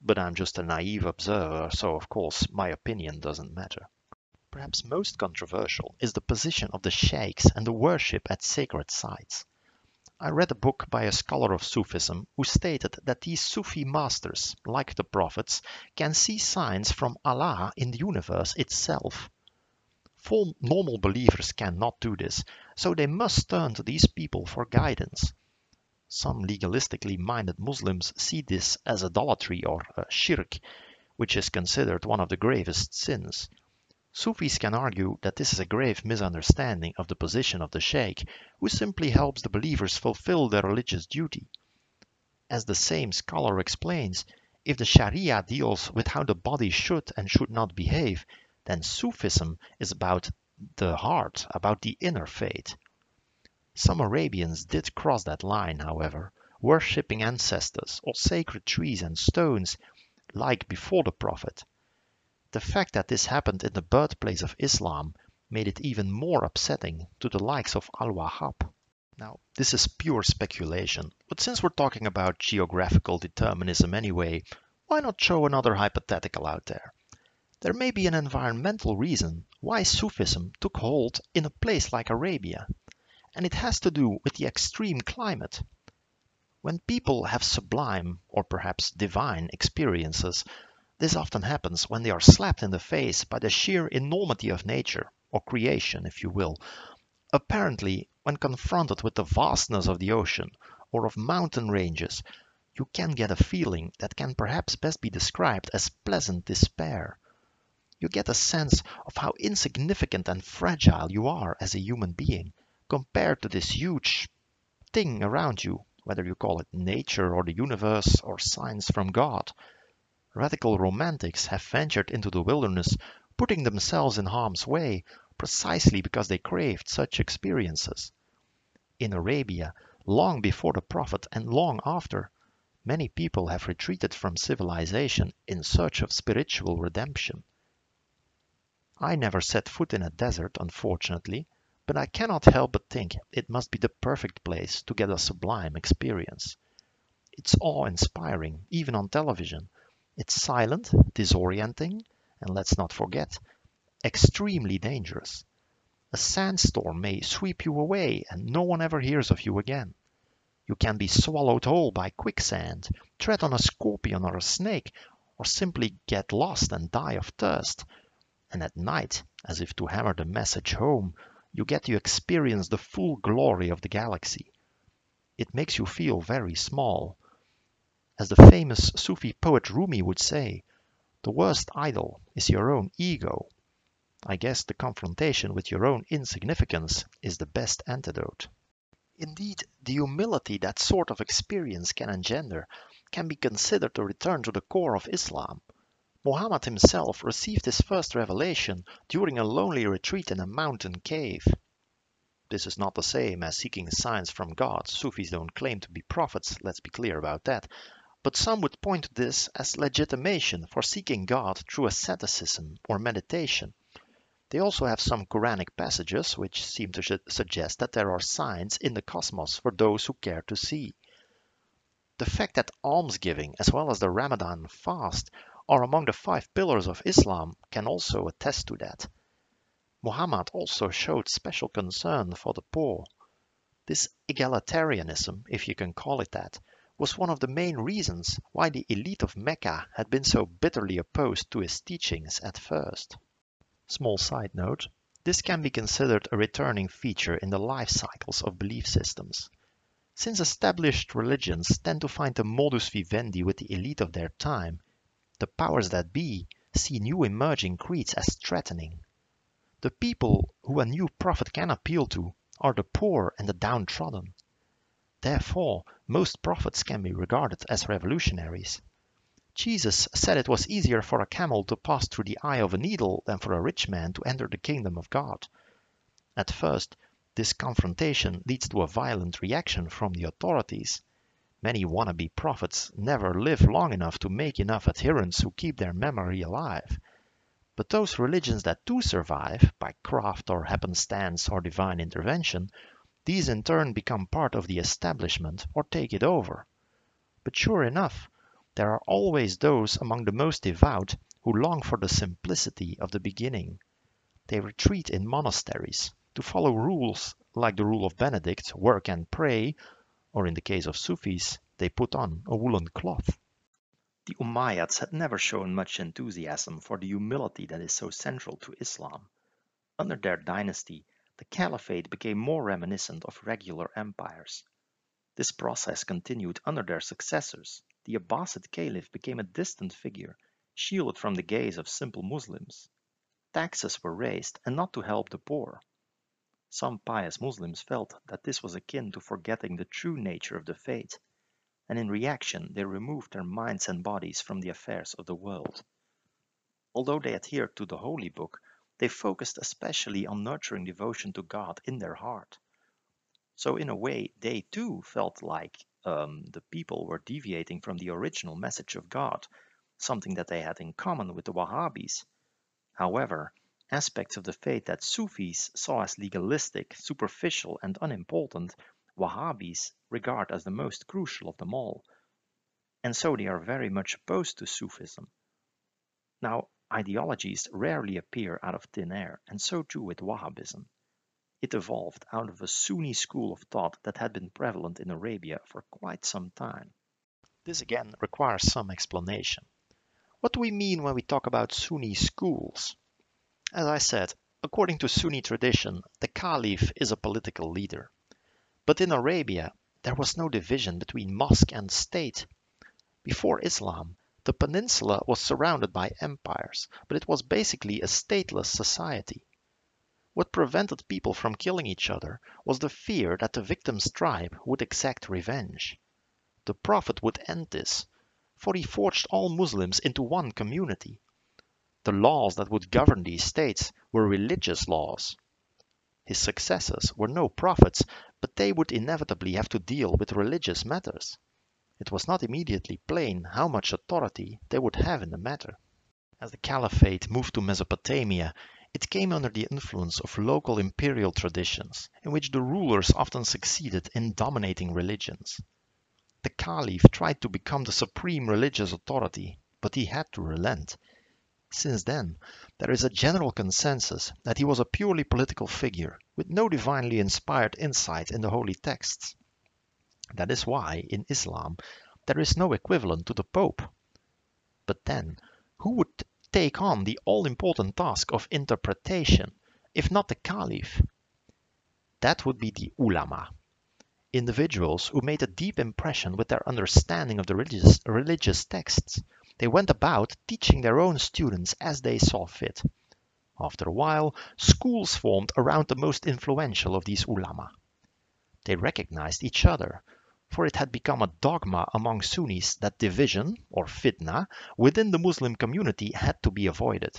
but I'm just a naive observer, so of course my opinion doesn't matter. Perhaps most controversial is the position of the sheikhs and the worship at sacred sites. I read a book by a scholar of Sufism who stated that these Sufi masters, like the prophets, can see signs from Allah in the universe itself. Full normal believers cannot do this, so they must turn to these people for guidance. Some legalistically minded Muslims see this as idolatry or uh, shirk, which is considered one of the gravest sins. Sufis can argue that this is a grave misunderstanding of the position of the sheikh, who simply helps the believers fulfill their religious duty. As the same scholar explains, if the Sharia deals with how the body should and should not behave, then Sufism is about the heart, about the inner faith. Some Arabians did cross that line, however, worshipping ancestors or sacred trees and stones, like before the Prophet. The fact that this happened in the birthplace of Islam made it even more upsetting to the likes of Al-Wahhab. Now, this is pure speculation, but since we're talking about geographical determinism anyway, why not show another hypothetical out there? There may be an environmental reason why Sufism took hold in a place like Arabia, and it has to do with the extreme climate. When people have sublime, or perhaps divine, experiences, this often happens when they are slapped in the face by the sheer enormity of nature, or creation, if you will. Apparently, when confronted with the vastness of the ocean or of mountain ranges, you can get a feeling that can perhaps best be described as pleasant despair. You get a sense of how insignificant and fragile you are as a human being compared to this huge thing around you, whether you call it nature or the universe or signs from God. Radical romantics have ventured into the wilderness, putting themselves in harm's way precisely because they craved such experiences. In Arabia, long before the Prophet and long after, many people have retreated from civilization in search of spiritual redemption. I never set foot in a desert, unfortunately, but I cannot help but think it must be the perfect place to get a sublime experience. It's awe-inspiring, even on television, it's silent, disorienting, and let's not forget, extremely dangerous. A sandstorm may sweep you away and no one ever hears of you again. You can be swallowed whole by quicksand, tread on a scorpion or a snake, or simply get lost and die of thirst. And at night, as if to hammer the message home, you get to experience the full glory of the galaxy. It makes you feel very small, as the famous Sufi poet Rumi would say, the worst idol is your own ego. I guess the confrontation with your own insignificance is the best antidote. Indeed, the humility that sort of experience can engender can be considered a return to the core of Islam. Muhammad himself received his first revelation during a lonely retreat in a mountain cave. This is not the same as seeking signs from God. Sufis don't claim to be prophets, let's be clear about that but some would point to this as legitimation for seeking God through asceticism or meditation. They also have some Quranic passages which seem to suggest that there are signs in the cosmos for those who care to see. The fact that almsgiving as well as the Ramadan fast are among the five pillars of Islam can also attest to that. Muhammad also showed special concern for the poor. This egalitarianism, if you can call it that, was one of the main reasons why the elite of Mecca had been so bitterly opposed to his teachings at first. Small side note, this can be considered a returning feature in the life cycles of belief systems. Since established religions tend to find a modus vivendi with the elite of their time, the powers that be see new emerging creeds as threatening. The people who a new prophet can appeal to are the poor and the downtrodden. Therefore, most prophets can be regarded as revolutionaries. Jesus said it was easier for a camel to pass through the eye of a needle than for a rich man to enter the kingdom of God. At first, this confrontation leads to a violent reaction from the authorities. Many wannabe prophets never live long enough to make enough adherents who keep their memory alive. But those religions that do survive, by craft or happenstance or divine intervention, these in turn become part of the establishment or take it over. But sure enough, there are always those among the most devout who long for the simplicity of the beginning. They retreat in monasteries to follow rules like the rule of Benedict, work and pray, or in the case of Sufis, they put on a woolen cloth. The Umayyads had never shown much enthusiasm for the humility that is so central to Islam. Under their dynasty, the caliphate became more reminiscent of regular empires. This process continued under their successors. The Abbasid caliph became a distant figure, shielded from the gaze of simple Muslims. Taxes were raised, and not to help the poor. Some pious Muslims felt that this was akin to forgetting the true nature of the faith, and in reaction they removed their minds and bodies from the affairs of the world. Although they adhered to the Holy Book, they focused especially on nurturing devotion to God in their heart. So, in a way, they too felt like um, the people were deviating from the original message of God, something that they had in common with the Wahhabis. However, Aspects of the faith that Sufis saw as legalistic, superficial, and unimportant, Wahhabis regard as the most crucial of them all. And so they are very much opposed to Sufism. Now, ideologies rarely appear out of thin air, and so too with Wahhabism. It evolved out of a Sunni school of thought that had been prevalent in Arabia for quite some time. This again requires some explanation. What do we mean when we talk about Sunni schools? As I said, according to Sunni tradition, the Caliph is a political leader. But in Arabia, there was no division between mosque and state. Before Islam, the peninsula was surrounded by empires, but it was basically a stateless society. What prevented people from killing each other was the fear that the victim's tribe would exact revenge. The Prophet would end this, for he forged all Muslims into one community. The laws that would govern these states were religious laws. His successors were no prophets, but they would inevitably have to deal with religious matters. It was not immediately plain how much authority they would have in the matter. As the caliphate moved to Mesopotamia, it came under the influence of local imperial traditions, in which the rulers often succeeded in dominating religions. The caliph tried to become the supreme religious authority, but he had to relent. Since then, there is a general consensus that he was a purely political figure, with no divinely inspired insight in the holy texts. That is why, in Islam, there is no equivalent to the Pope. But then, who would take on the all-important task of interpretation, if not the Caliph? That would be the ulama, individuals who made a deep impression with their understanding of the religious, religious texts, they went about teaching their own students as they saw fit. After a while, schools formed around the most influential of these ulama. They recognized each other, for it had become a dogma among Sunnis that division, or fitna, within the Muslim community had to be avoided.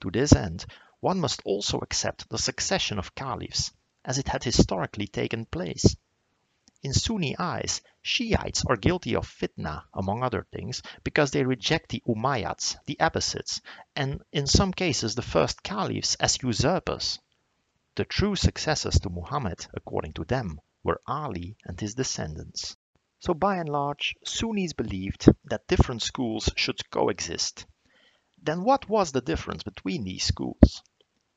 To this end, one must also accept the succession of caliphs, as it had historically taken place. In Sunni eyes, Shiites are guilty of fitna, among other things, because they reject the Umayyads, the Abbasids, and in some cases the first caliphs as usurpers. The true successors to Muhammad, according to them, were Ali and his descendants. So by and large, Sunnis believed that different schools should coexist. Then what was the difference between these schools?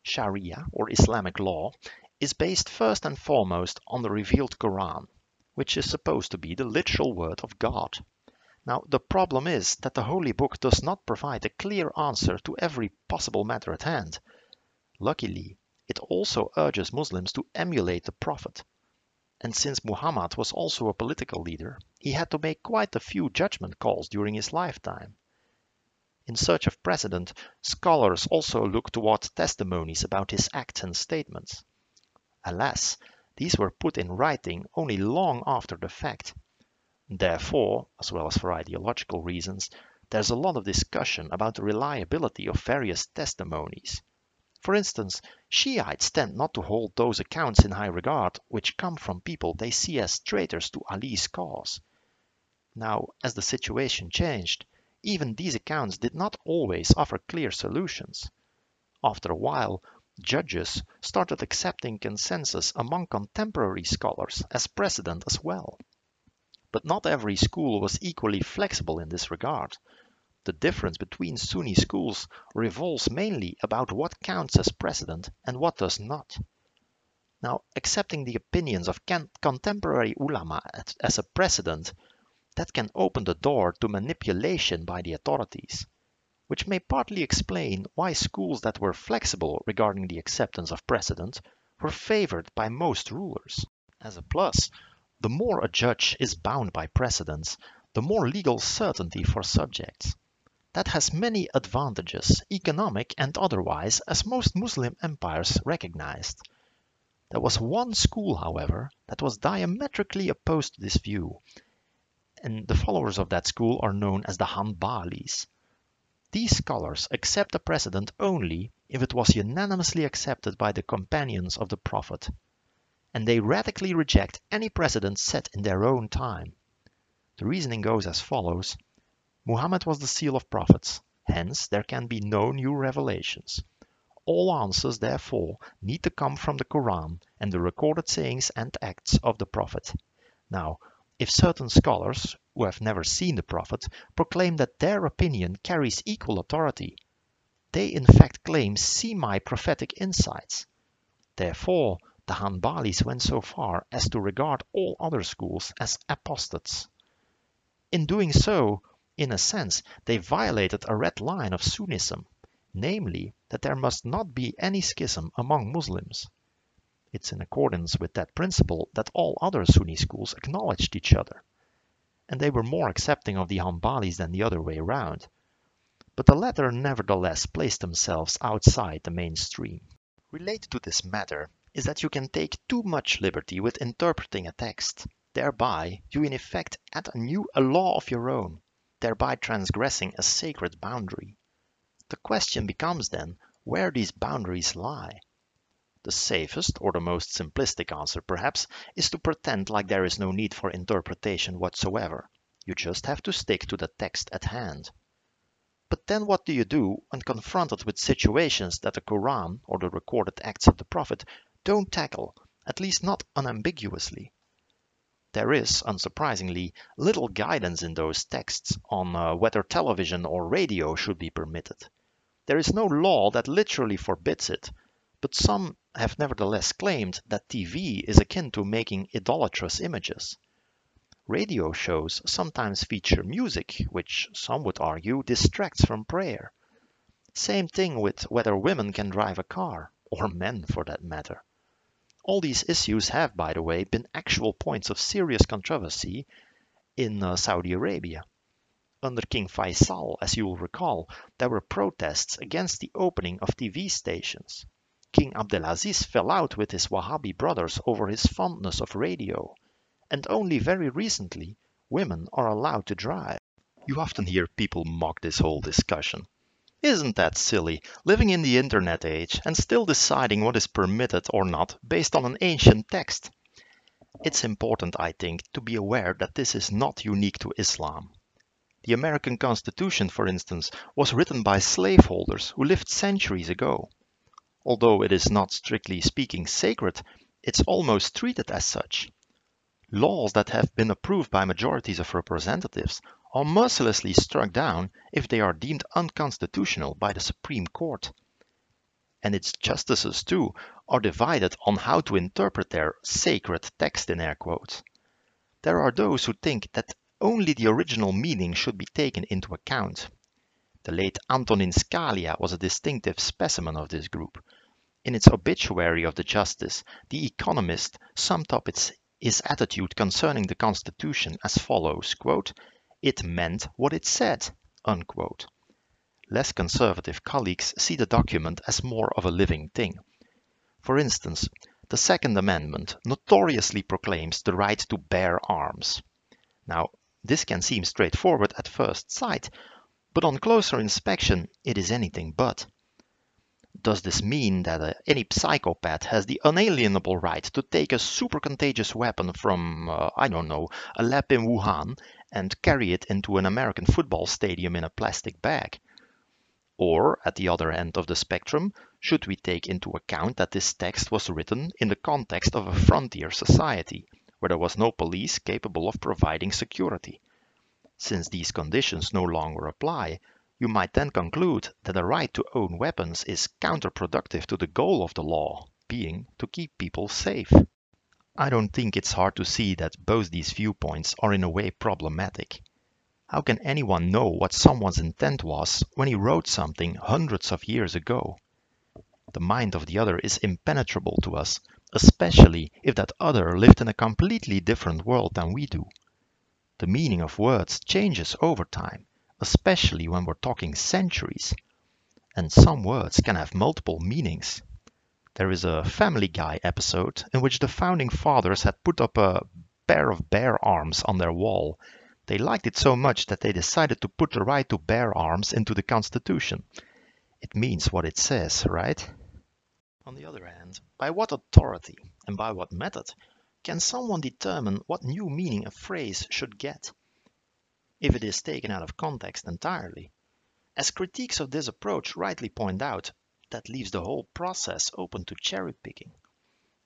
Sharia, or Islamic law, is based first and foremost on the revealed Quran, which is supposed to be the literal word of God. Now, the problem is that the Holy Book does not provide a clear answer to every possible matter at hand. Luckily, it also urges Muslims to emulate the Prophet. And since Muhammad was also a political leader, he had to make quite a few judgment calls during his lifetime. In search of precedent, scholars also look toward testimonies about his acts and statements. Alas, these were put in writing only long after the fact. Therefore, as well as for ideological reasons, there's a lot of discussion about the reliability of various testimonies. For instance, Shiites tend not to hold those accounts in high regard which come from people they see as traitors to Ali's cause. Now, as the situation changed, even these accounts did not always offer clear solutions. After a while, judges started accepting consensus among contemporary scholars as precedent as well. But not every school was equally flexible in this regard. The difference between Sunni schools revolves mainly about what counts as precedent and what does not. Now, accepting the opinions of contemporary ulama as a precedent that can open the door to manipulation by the authorities, which may partly explain why schools that were flexible regarding the acceptance of precedent were favored by most rulers. As a plus, the more a judge is bound by precedents, the more legal certainty for subjects. That has many advantages, economic and otherwise, as most Muslim empires recognized. There was one school, however, that was diametrically opposed to this view, and the followers of that school are known as the Hanbalis. These scholars accept a precedent only if it was unanimously accepted by the companions of the Prophet, and they radically reject any precedent set in their own time. The reasoning goes as follows. Muhammad was the seal of prophets, hence there can be no new revelations. All answers, therefore, need to come from the Quran and the recorded sayings and acts of the Prophet. Now, if certain scholars, who have never seen the Prophet, proclaim that their opinion carries equal authority, they in fact claim semi-prophetic insights. Therefore, the Hanbalis went so far as to regard all other schools as apostates. In doing so, in a sense, they violated a red line of Sunnism, namely that there must not be any schism among Muslims. It's in accordance with that principle that all other Sunni schools acknowledged each other, and they were more accepting of the Hanbalis than the other way around. But the latter nevertheless placed themselves outside the mainstream. Related to this matter is that you can take too much liberty with interpreting a text. Thereby, you in effect add a new a law of your own, thereby transgressing a sacred boundary. The question becomes then where these boundaries lie. The safest, or the most simplistic answer perhaps, is to pretend like there is no need for interpretation whatsoever. You just have to stick to the text at hand. But then what do you do when confronted with situations that the Quran or the recorded acts of the Prophet don't tackle, at least not unambiguously? There is, unsurprisingly, little guidance in those texts on uh, whether television or radio should be permitted. There is no law that literally forbids it, but some have nevertheless claimed that TV is akin to making idolatrous images. Radio shows sometimes feature music, which some would argue distracts from prayer. Same thing with whether women can drive a car, or men for that matter. All these issues have, by the way, been actual points of serious controversy in uh, Saudi Arabia. Under King Faisal, as you will recall, there were protests against the opening of TV stations. King Abdelaziz fell out with his Wahhabi brothers over his fondness of radio, and only very recently women are allowed to drive. You often hear people mock this whole discussion. Isn't that silly, living in the internet age and still deciding what is permitted or not based on an ancient text? It's important, I think, to be aware that this is not unique to Islam. The American Constitution, for instance, was written by slaveholders who lived centuries ago. Although it is not strictly speaking sacred, it's almost treated as such. Laws that have been approved by majorities of representatives are mercilessly struck down if they are deemed unconstitutional by the Supreme Court. And its justices, too, are divided on how to interpret their sacred text in air quotes. There are those who think that only the original meaning should be taken into account. The late Antonin Scalia was a distinctive specimen of this group. In its obituary of the justice, The Economist summed up its, his attitude concerning the Constitution as follows, It meant what it said. Less conservative colleagues see the document as more of a living thing. For instance, the Second Amendment notoriously proclaims the right to bear arms. Now, this can seem straightforward at first sight, but on closer inspection it is anything but. Does this mean that uh, any psychopath has the unalienable right to take a super contagious weapon from, uh, I don't know, a lab in Wuhan and carry it into an American football stadium in a plastic bag? Or, at the other end of the spectrum, should we take into account that this text was written in the context of a frontier society, where there was no police capable of providing security? Since these conditions no longer apply, you might then conclude that the right to own weapons is counterproductive to the goal of the law, being to keep people safe. I don't think it's hard to see that both these viewpoints are in a way problematic. How can anyone know what someone's intent was when he wrote something hundreds of years ago? The mind of the other is impenetrable to us, especially if that other lived in a completely different world than we do. The meaning of words changes over time, especially when we're talking centuries. And some words can have multiple meanings. There is a Family Guy episode in which the founding fathers had put up a pair of bear arms on their wall they liked it so much that they decided to put the right to bear arms into the Constitution. It means what it says, right? On the other hand, by what authority and by what method can someone determine what new meaning a phrase should get? If it is taken out of context entirely. As critiques of this approach rightly point out, that leaves the whole process open to cherry picking.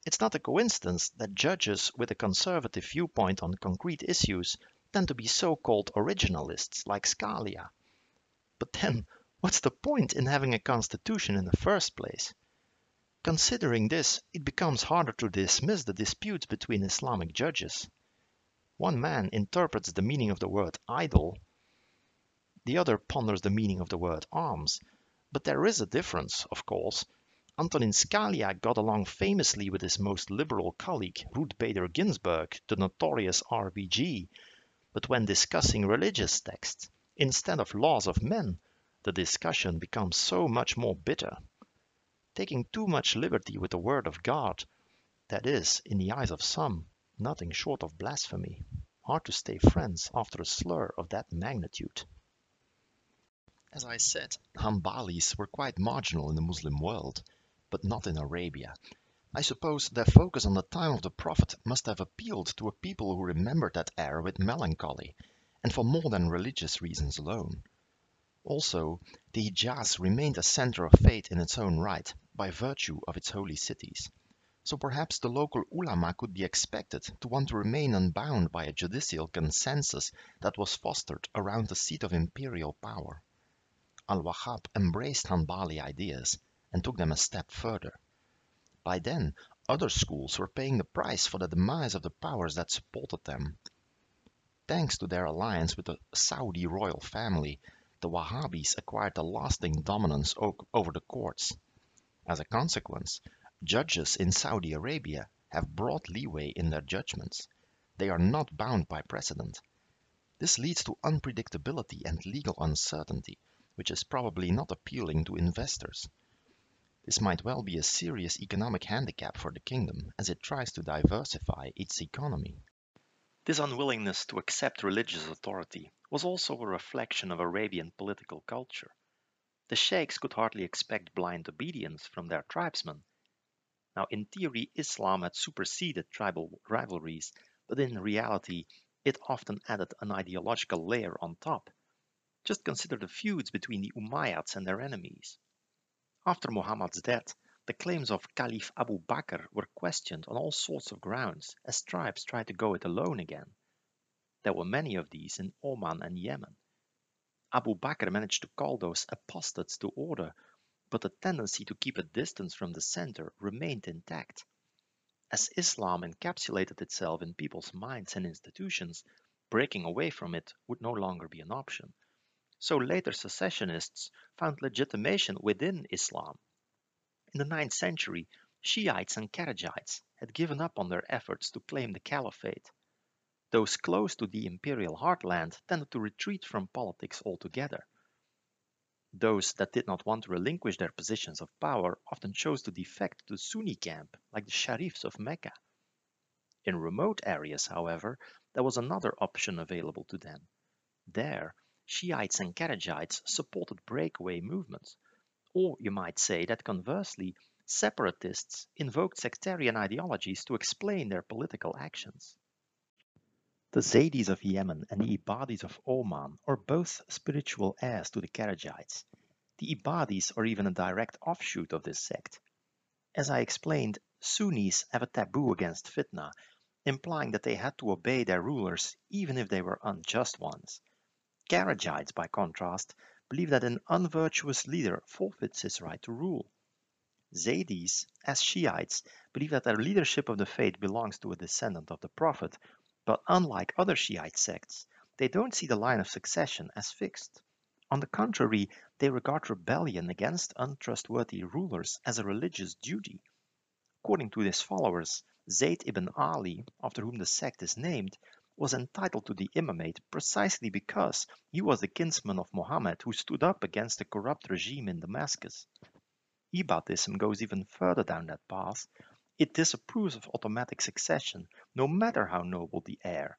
It's not a coincidence that judges with a conservative viewpoint on concrete issues tend to be so-called originalists like Scalia. But then, what's the point in having a constitution in the first place? Considering this, it becomes harder to dismiss the disputes between Islamic judges. One man interprets the meaning of the word idol, the other ponders the meaning of the word arms. But there is a difference, of course. Antonin Scalia got along famously with his most liberal colleague, Ruth Bader Ginsburg, the notorious RBG, but when discussing religious texts, instead of laws of men, the discussion becomes so much more bitter. Taking too much liberty with the word of God, that is, in the eyes of some, nothing short of blasphemy. Hard to stay friends after a slur of that magnitude. As I said, Hanbalis were quite marginal in the Muslim world, but not in Arabia, I suppose their focus on the time of the Prophet must have appealed to a people who remembered that era with melancholy, and for more than religious reasons alone. Also, the Hijaz remained a center of faith in its own right, by virtue of its holy cities. So perhaps the local ulama could be expected to want to remain unbound by a judicial consensus that was fostered around the seat of imperial power. Al-Wahhab embraced Hanbali ideas and took them a step further. By then, other schools were paying the price for the demise of the powers that supported them. Thanks to their alliance with the Saudi royal family, the Wahhabis acquired a lasting dominance over the courts. As a consequence, judges in Saudi Arabia have broad leeway in their judgments. They are not bound by precedent. This leads to unpredictability and legal uncertainty, which is probably not appealing to investors. This might well be a serious economic handicap for the kingdom as it tries to diversify its economy. This unwillingness to accept religious authority was also a reflection of Arabian political culture. The sheikhs could hardly expect blind obedience from their tribesmen. Now, in theory, Islam had superseded tribal rivalries, but in reality, it often added an ideological layer on top. Just consider the feuds between the Umayyads and their enemies. After Muhammad's death, the claims of Caliph Abu Bakr were questioned on all sorts of grounds as tribes tried to go it alone again. There were many of these in Oman and Yemen. Abu Bakr managed to call those apostates to order, but the tendency to keep a distance from the center remained intact. As Islam encapsulated itself in people's minds and institutions, breaking away from it would no longer be an option. So later secessionists found legitimation within Islam. In the ninth century, Shiites and Kharijites had given up on their efforts to claim the caliphate. Those close to the imperial heartland tended to retreat from politics altogether. Those that did not want to relinquish their positions of power often chose to defect to the Sunni camp, like the Sharifs of Mecca. In remote areas, however, there was another option available to them. There, Shiites and Kharijites supported breakaway movements. Or you might say that conversely, separatists invoked sectarian ideologies to explain their political actions. The Zaydis of Yemen and the Ibadis of Oman are both spiritual heirs to the Kharijites. The Ibadis are even a direct offshoot of this sect. As I explained, Sunnis have a taboo against fitna, implying that they had to obey their rulers even if they were unjust ones. Kharijites, by contrast, believe that an unvirtuous leader forfeits his right to rule. Zaydis, as Shiites, believe that the leadership of the faith belongs to a descendant of the Prophet, but unlike other Shiite sects, they don't see the line of succession as fixed. On the contrary, they regard rebellion against untrustworthy rulers as a religious duty. According to his followers, Zayd ibn Ali, after whom the sect is named, was entitled to the imamate precisely because he was the kinsman of Muhammad who stood up against the corrupt regime in Damascus. Ibadism goes even further down that path it disapproves of automatic succession, no matter how noble the heir.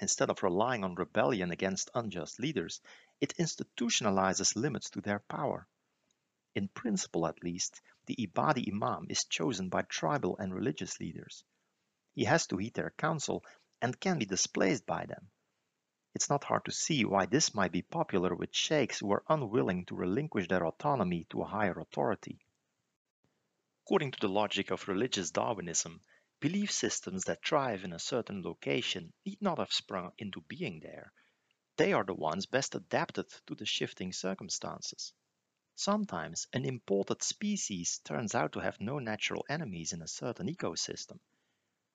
Instead of relying on rebellion against unjust leaders, it institutionalizes limits to their power. In principle, at least, the Ibadi Imam is chosen by tribal and religious leaders. He has to heed their counsel and can be displaced by them. It's not hard to see why this might be popular with sheikhs who are unwilling to relinquish their autonomy to a higher authority. According to the logic of religious Darwinism, belief systems that thrive in a certain location need not have sprung into being there. They are the ones best adapted to the shifting circumstances. Sometimes an imported species turns out to have no natural enemies in a certain ecosystem.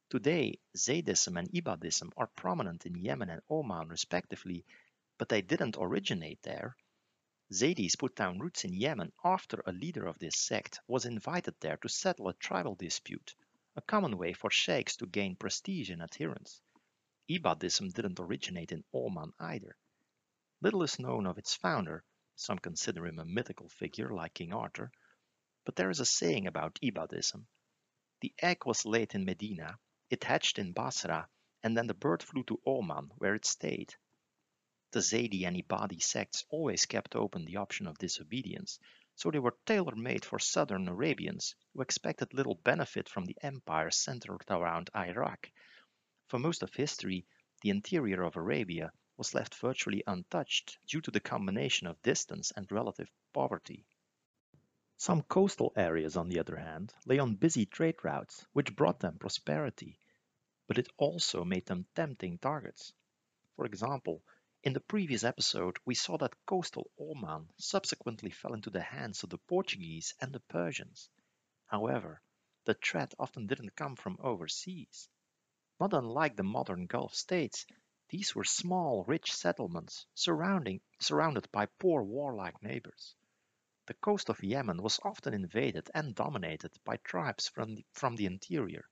Today, Zaydism and Ibadism are prominent in Yemen and Oman respectively, but they didn't originate there. Zaydis put down roots in Yemen after a leader of this sect was invited there to settle a tribal dispute, a common way for sheikhs to gain prestige and adherents. Ibadism didn't originate in Oman either. Little is known of its founder, some consider him a mythical figure like King Arthur, but there is a saying about Ibadism. The egg was laid in Medina, it hatched in Basra, and then the bird flew to Oman, where it stayed. The Zaydi and Ibadi sects always kept open the option of disobedience, so they were tailor-made for southern Arabians who expected little benefit from the empire centered around Iraq. For most of history, the interior of Arabia was left virtually untouched due to the combination of distance and relative poverty. Some coastal areas, on the other hand, lay on busy trade routes, which brought them prosperity, but it also made them tempting targets. For example, in the previous episode, we saw that coastal Oman subsequently fell into the hands of the Portuguese and the Persians. However, the threat often didn't come from overseas. Not unlike the modern Gulf states, these were small, rich settlements surrounding, surrounded by poor warlike neighbors. The coast of Yemen was often invaded and dominated by tribes from the, from the interior.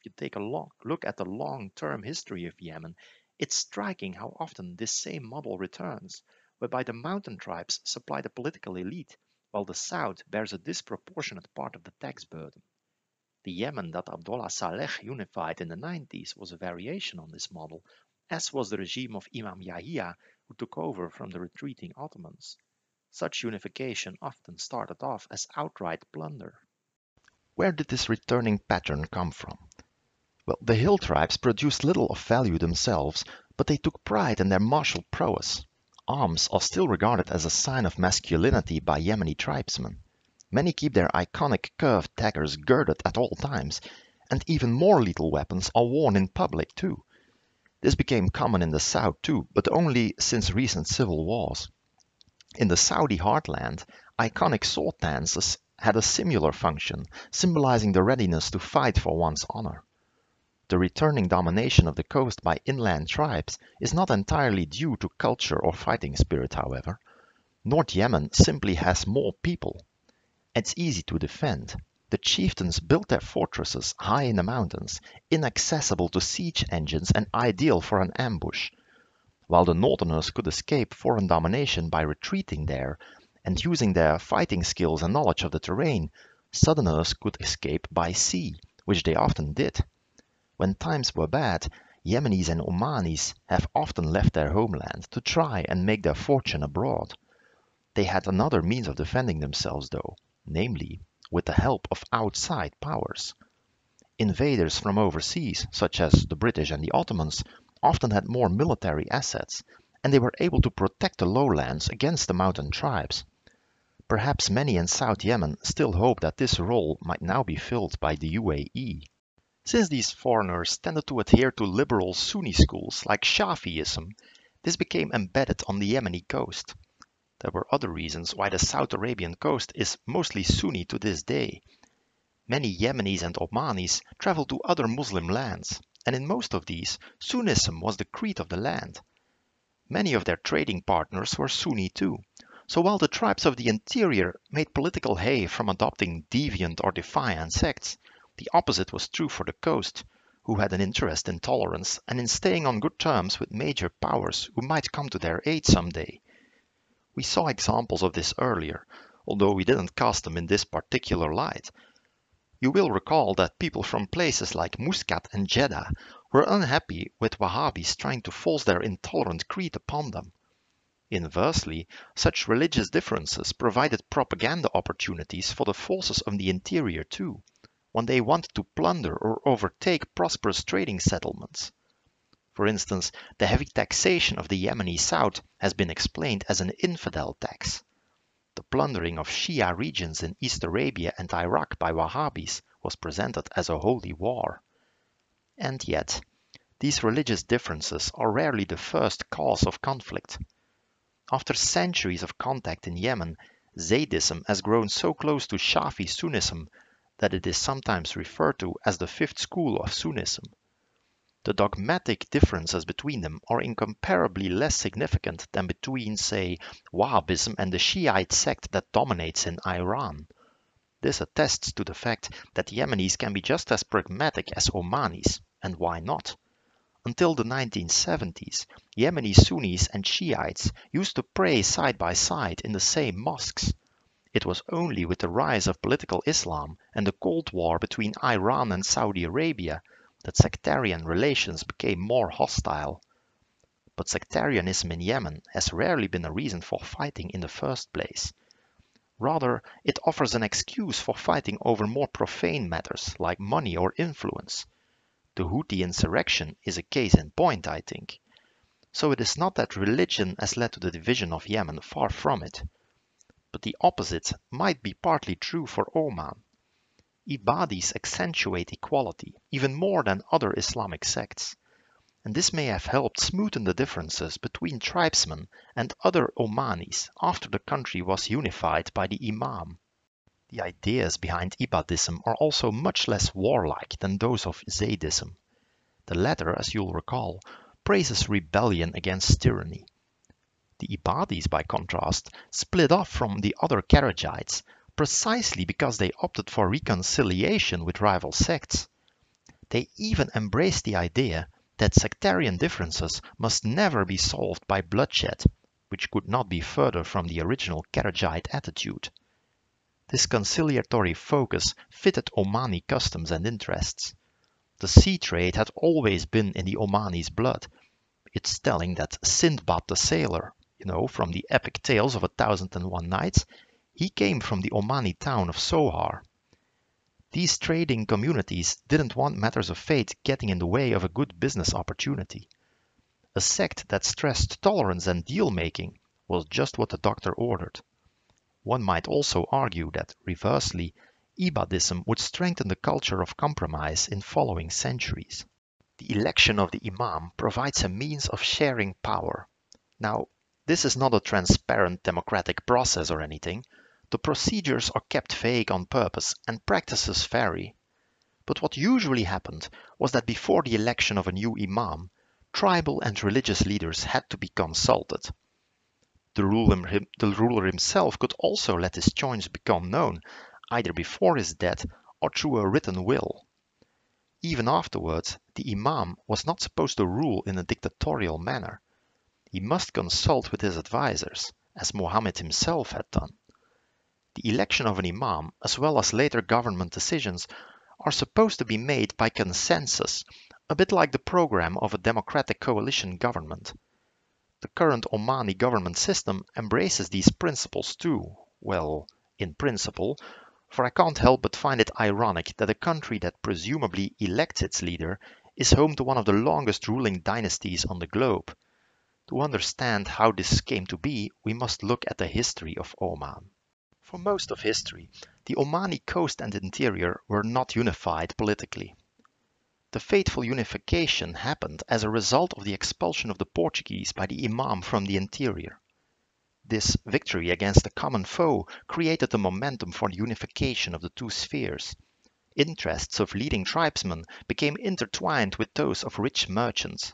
If you take a long, look at the long-term history of Yemen, it's striking how often this same model returns, whereby the mountain tribes supply the political elite, while the south bears a disproportionate part of the tax burden. The Yemen that Abdullah Saleh unified in the 90s was a variation on this model, as was the regime of Imam Yahya, who took over from the retreating Ottomans. Such unification often started off as outright plunder. Where did this returning pattern come from? Well, the hill tribes produced little of value themselves, but they took pride in their martial prowess. Arms are still regarded as a sign of masculinity by Yemeni tribesmen. Many keep their iconic curved daggers girded at all times, and even more lethal weapons are worn in public too. This became common in the south too, but only since recent civil wars. In the Saudi heartland, iconic sword dances had a similar function, symbolizing the readiness to fight for one's honor. The returning domination of the coast by inland tribes is not entirely due to culture or fighting spirit, however. North Yemen simply has more people. It's easy to defend. The chieftains built their fortresses high in the mountains, inaccessible to siege engines and ideal for an ambush. While the northerners could escape foreign domination by retreating there and using their fighting skills and knowledge of the terrain, southerners could escape by sea, which they often did. When times were bad, Yemenis and Omanis have often left their homeland to try and make their fortune abroad. They had another means of defending themselves though, namely, with the help of outside powers. Invaders from overseas, such as the British and the Ottomans, often had more military assets, and they were able to protect the lowlands against the mountain tribes. Perhaps many in South Yemen still hope that this role might now be filled by the UAE. Since these foreigners tended to adhere to liberal Sunni schools like Shafi'ism, this became embedded on the Yemeni coast. There were other reasons why the South Arabian coast is mostly Sunni to this day. Many Yemenis and Omanis traveled to other Muslim lands, and in most of these, Sunnism was the creed of the land. Many of their trading partners were Sunni too, so while the tribes of the interior made political hay from adopting deviant or defiant sects, the opposite was true for the coast, who had an interest in tolerance and in staying on good terms with major powers who might come to their aid someday. We saw examples of this earlier, although we didn't cast them in this particular light. You will recall that people from places like Muscat and Jeddah were unhappy with Wahhabis trying to force their intolerant creed upon them. Inversely, such religious differences provided propaganda opportunities for the forces of the interior too, when they wanted to plunder or overtake prosperous trading settlements. For instance, the heavy taxation of the Yemeni south has been explained as an infidel tax. The plundering of Shia regions in East Arabia and Iraq by Wahhabis was presented as a holy war. And yet, these religious differences are rarely the first cause of conflict. After centuries of contact in Yemen, Zaydism has grown so close to Shafi Sunnism that it is sometimes referred to as the fifth school of Sunnism. The dogmatic differences between them are incomparably less significant than between, say, Wahhabism and the Shiite sect that dominates in Iran. This attests to the fact that Yemenis can be just as pragmatic as Omanis, and why not? Until the 1970s, Yemeni Sunnis and Shiites used to pray side by side in the same mosques. It was only with the rise of political Islam and the Cold War between Iran and Saudi Arabia that sectarian relations became more hostile. But sectarianism in Yemen has rarely been a reason for fighting in the first place. Rather, it offers an excuse for fighting over more profane matters like money or influence. The Houthi insurrection is a case in point, I think. So it is not that religion has led to the division of Yemen, far from it. But the opposite might be partly true for Oman. Ibadis accentuate equality even more than other Islamic sects, and this may have helped smoothen the differences between tribesmen and other Omanis after the country was unified by the Imam. The ideas behind Ibadism are also much less warlike than those of Zaydism. The latter, as you'll recall, praises rebellion against tyranny. The Ibadis, by contrast, split off from the other Kharijites precisely because they opted for reconciliation with rival sects. They even embraced the idea that sectarian differences must never be solved by bloodshed, which could not be further from the original Kharijite attitude. This conciliatory focus fitted Omani customs and interests. The sea trade had always been in the Omani's blood. It's telling that Sindbad the sailor, you know, from the epic tales of A Thousand and One Nights, he came from the Omani town of Sohar. These trading communities didn't want matters of faith getting in the way of a good business opportunity. A sect that stressed tolerance and deal making was just what the doctor ordered. One might also argue that, reversely, Ibadism would strengthen the culture of compromise in following centuries. The election of the Imam provides a means of sharing power. Now, this is not a transparent democratic process or anything, the procedures are kept vague on purpose and practices vary. But what usually happened was that before the election of a new imam, tribal and religious leaders had to be consulted. The ruler, the ruler himself could also let his choice become known, either before his death or through a written will. Even afterwards, the imam was not supposed to rule in a dictatorial manner. He must consult with his advisors, as Mohammed himself had done. The election of an imam, as well as later government decisions, are supposed to be made by consensus, a bit like the program of a democratic coalition government. The current Omani government system embraces these principles too, well, in principle, for I can't help but find it ironic that a country that presumably elects its leader is home to one of the longest ruling dynasties on the globe. To understand how this came to be, we must look at the history of Oman. For most of history, the Omani coast and interior were not unified politically. The fateful unification happened as a result of the expulsion of the Portuguese by the Imam from the interior. This victory against a common foe created the momentum for the unification of the two spheres. Interests of leading tribesmen became intertwined with those of rich merchants.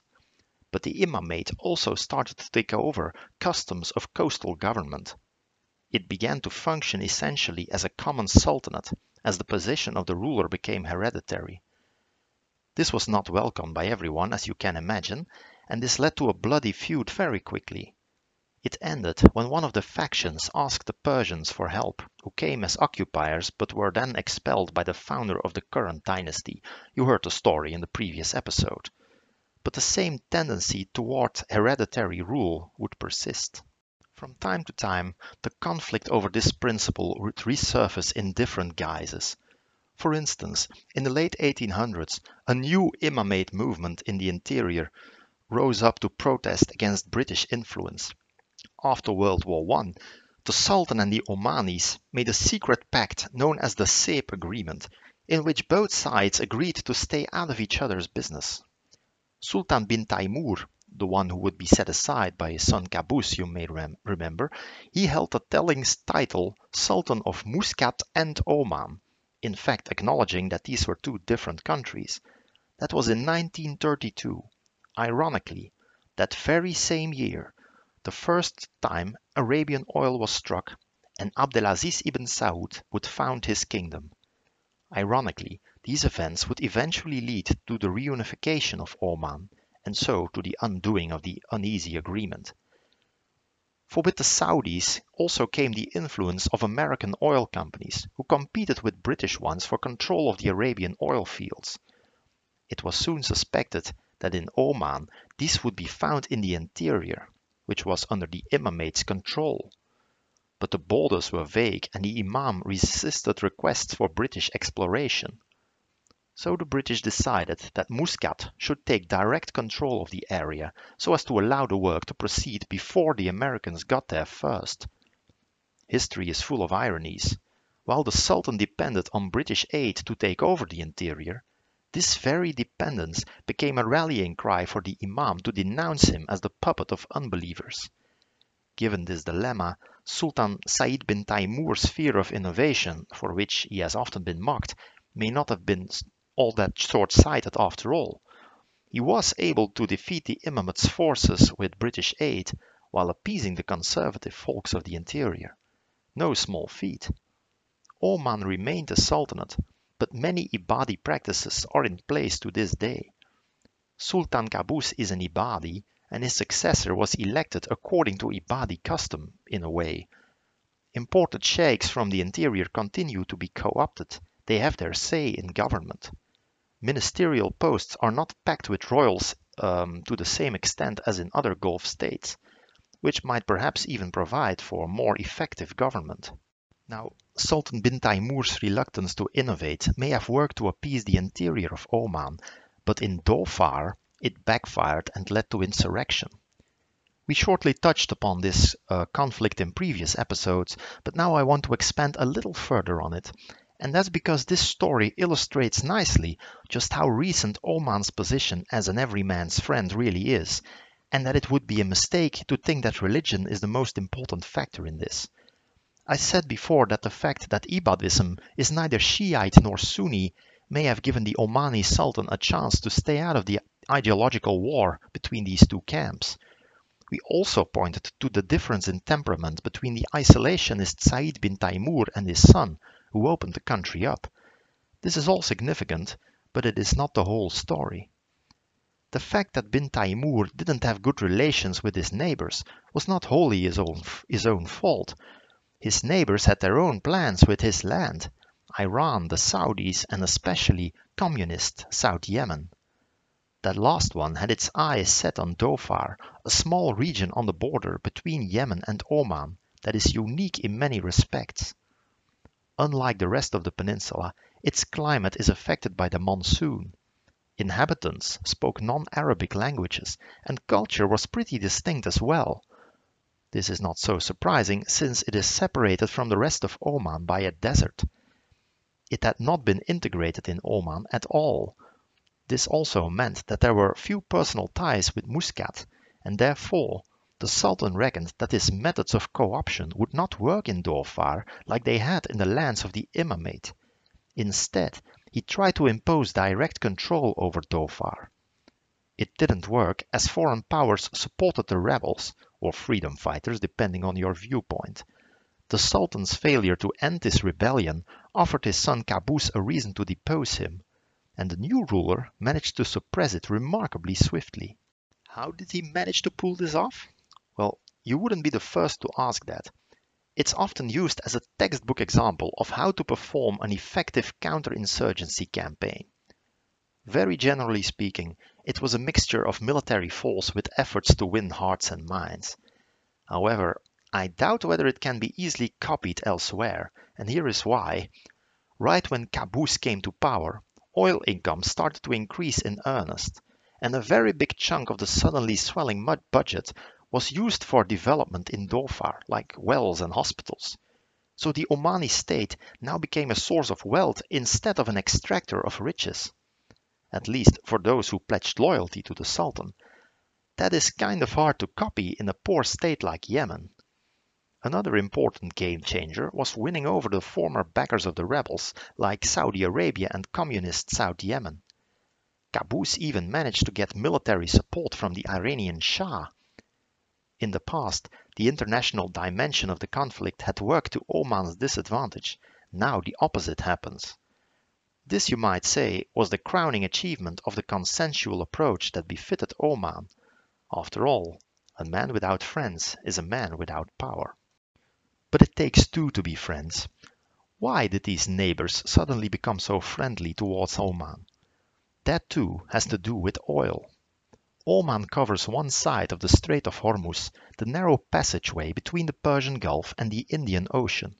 But the imamate also started to take over customs of coastal government. It began to function essentially as a common sultanate, as the position of the ruler became hereditary. This was not welcomed by everyone, as you can imagine, and this led to a bloody feud very quickly. It ended when one of the factions asked the Persians for help, who came as occupiers but were then expelled by the founder of the current dynasty. You heard the story in the previous episode. But the same tendency toward hereditary rule would persist. From time to time, the conflict over this principle would resurface in different guises. For instance, in the late 1800s, a new imamate movement in the interior rose up to protest against British influence. After World War I, the Sultan and the Omanis made a secret pact known as the Seeb Agreement, in which both sides agreed to stay out of each other's business. Sultan bin Taimur, the one who would be set aside by his son Qaboos, you may rem remember, he held the telling title Sultan of Muscat and Oman, in fact acknowledging that these were two different countries. That was in 1932. Ironically, that very same year, the first time Arabian oil was struck and Abdelaziz ibn Saud would found his kingdom. Ironically, these events would eventually lead to the reunification of Oman and so to the undoing of the uneasy agreement. For with the Saudis also came the influence of American oil companies, who competed with British ones for control of the Arabian oil fields. It was soon suspected that in Oman these would be found in the interior, which was under the Imamate's control. But the borders were vague and the Imam resisted requests for British exploration. So the British decided that Muscat should take direct control of the area so as to allow the work to proceed before the Americans got there first. History is full of ironies. While the Sultan depended on British aid to take over the interior, this very dependence became a rallying cry for the Imam to denounce him as the puppet of unbelievers. Given this dilemma, Sultan Said bin Taimur's fear of innovation, for which he has often been mocked, may not have been all that short-sighted after all. He was able to defeat the Imamate's forces with British aid while appeasing the conservative folks of the interior. No small feat. Oman remained a sultanate, but many Ibadi practices are in place to this day. Sultan Qaboos is an Ibadi, and his successor was elected according to Ibadi custom, in a way. Imported sheikhs from the interior continue to be co-opted. They have their say in government ministerial posts are not packed with royals um, to the same extent as in other Gulf states, which might perhaps even provide for more effective government. Now, Sultan bin Taimur's reluctance to innovate may have worked to appease the interior of Oman, but in Dhofar it backfired and led to insurrection. We shortly touched upon this uh, conflict in previous episodes, but now I want to expand a little further on it and that's because this story illustrates nicely just how recent Oman's position as an everyman's friend really is, and that it would be a mistake to think that religion is the most important factor in this. I said before that the fact that Ibadism is neither Shiite nor Sunni may have given the Omani Sultan a chance to stay out of the ideological war between these two camps. We also pointed to the difference in temperament between the isolationist Said bin Taimur and his son, who opened the country up. This is all significant, but it is not the whole story. The fact that bin Taimur didn't have good relations with his neighbors was not wholly his own, his own fault. His neighbors had their own plans with his land, Iran, the Saudis, and especially communist South Yemen. That last one had its eyes set on Dhofar, a small region on the border between Yemen and Oman that is unique in many respects. Unlike the rest of the peninsula, its climate is affected by the monsoon. Inhabitants spoke non-Arabic languages and culture was pretty distinct as well. This is not so surprising since it is separated from the rest of Oman by a desert. It had not been integrated in Oman at all. This also meant that there were few personal ties with Muscat, and therefore the Sultan reckoned that his methods of co-option would not work in Dhofar like they had in the lands of the Imamate. Instead, he tried to impose direct control over Dhofar. It didn't work as foreign powers supported the rebels, or freedom fighters depending on your viewpoint. The Sultan's failure to end this rebellion offered his son Qaboos a reason to depose him, and the new ruler managed to suppress it remarkably swiftly. How did he manage to pull this off? Well, you wouldn't be the first to ask that. It's often used as a textbook example of how to perform an effective counterinsurgency campaign. Very generally speaking, it was a mixture of military force with efforts to win hearts and minds. However, I doubt whether it can be easily copied elsewhere, and here is why. Right when Qaboos came to power, oil income started to increase in earnest, and a very big chunk of the suddenly swelling mud budget was used for development in Dhofar, like wells and hospitals. So the Omani state now became a source of wealth instead of an extractor of riches at least for those who pledged loyalty to the Sultan. That is kind of hard to copy in a poor state like Yemen. Another important game changer was winning over the former backers of the rebels, like Saudi Arabia and communist South Yemen. Qaboos even managed to get military support from the Iranian Shah. In the past, the international dimension of the conflict had worked to Oman's disadvantage. Now the opposite happens. This, you might say, was the crowning achievement of the consensual approach that befitted Oman. After all, a man without friends is a man without power. But it takes two to be friends. Why did these neighbors suddenly become so friendly towards Oman? That too has to do with oil. Oman covers one side of the Strait of Hormuz, the narrow passageway between the Persian Gulf and the Indian Ocean.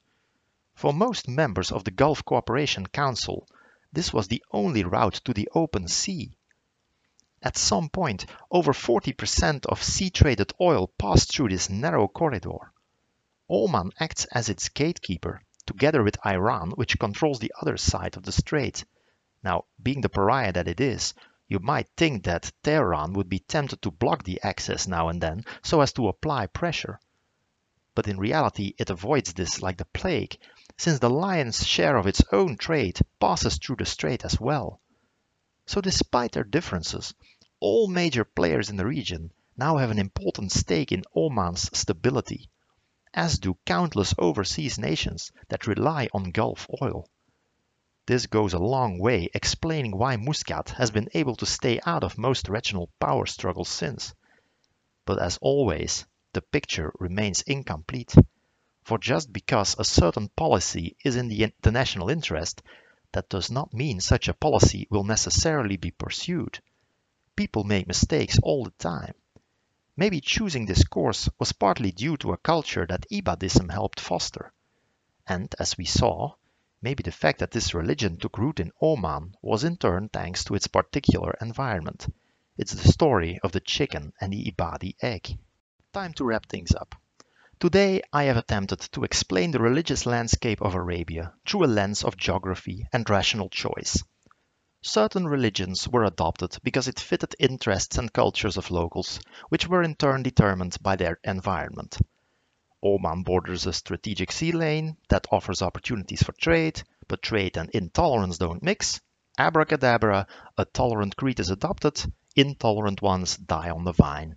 For most members of the Gulf Cooperation Council, this was the only route to the open sea. At some point, over 40% of sea-traded oil passed through this narrow corridor. Oman acts as its gatekeeper, together with Iran, which controls the other side of the strait. Now, being the pariah that it is, you might think that Tehran would be tempted to block the access now and then so as to apply pressure. But in reality, it avoids this like the plague since the lion's share of its own trade passes through the strait as well. So despite their differences, all major players in the region now have an important stake in Oman's stability, as do countless overseas nations that rely on Gulf oil. This goes a long way explaining why Muscat has been able to stay out of most regional power struggles since. But as always, the picture remains incomplete. For just because a certain policy is in the, the national interest, that does not mean such a policy will necessarily be pursued. People make mistakes all the time. Maybe choosing this course was partly due to a culture that Ibadism helped foster. And as we saw, maybe the fact that this religion took root in Oman was in turn thanks to its particular environment. It's the story of the chicken and the Ibadi egg. Time to wrap things up. Today I have attempted to explain the religious landscape of Arabia through a lens of geography and rational choice. Certain religions were adopted because it fitted interests and cultures of locals, which were in turn determined by their environment. Oman borders a strategic sea lane that offers opportunities for trade, but trade and intolerance don't mix. Abracadabra, a tolerant creed is adopted, intolerant ones die on the vine.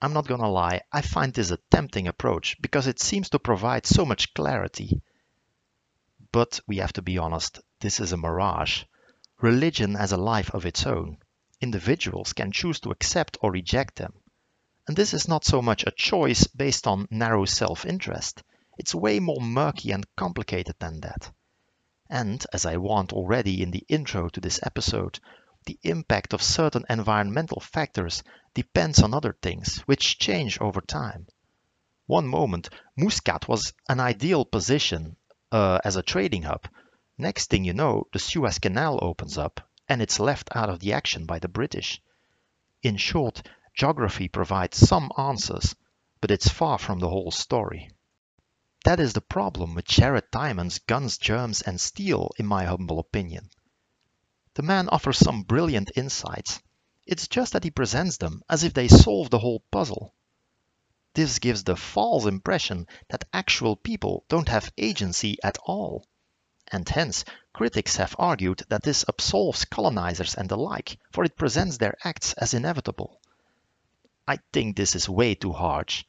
I'm not gonna lie, I find this a tempting approach because it seems to provide so much clarity. But we have to be honest, this is a mirage. Religion has a life of its own. Individuals can choose to accept or reject them. And this is not so much a choice based on narrow self-interest. It's way more murky and complicated than that. And, as I warned already in the intro to this episode, the impact of certain environmental factors depends on other things, which change over time. One moment, Muscat was an ideal position uh, as a trading hub. Next thing you know, the Suez Canal opens up, and it's left out of the action by the British. In short, geography provides some answers, but it's far from the whole story. That is the problem with Jared Diamond's Guns, Germs and Steel, in my humble opinion. The man offers some brilliant insights. It's just that he presents them as if they solve the whole puzzle. This gives the false impression that actual people don't have agency at all. And hence, critics have argued that this absolves colonizers and the like, for it presents their acts as inevitable. I think this is way too harsh.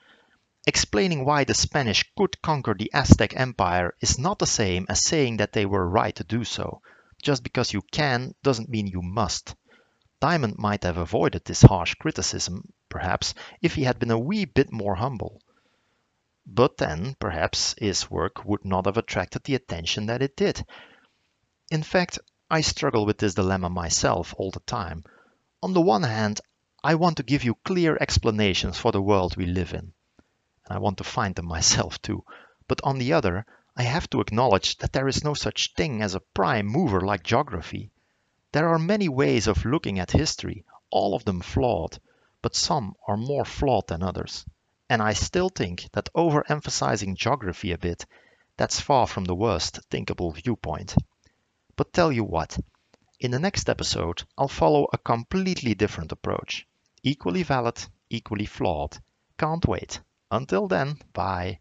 Explaining why the Spanish could conquer the Aztec Empire is not the same as saying that they were right to do so. Just because you can doesn't mean you must. Diamond might have avoided this harsh criticism, perhaps, if he had been a wee bit more humble. But then, perhaps, his work would not have attracted the attention that it did. In fact, I struggle with this dilemma myself all the time. On the one hand, I want to give you clear explanations for the world we live in. And I want to find them [laughs] myself too. But on the other, I have to acknowledge that there is no such thing as a prime mover like geography. There are many ways of looking at history, all of them flawed, but some are more flawed than others. And I still think that overemphasizing geography a bit, that's far from the worst thinkable viewpoint. But tell you what, in the next episode, I'll follow a completely different approach. Equally valid, equally flawed. Can't wait. Until then, bye.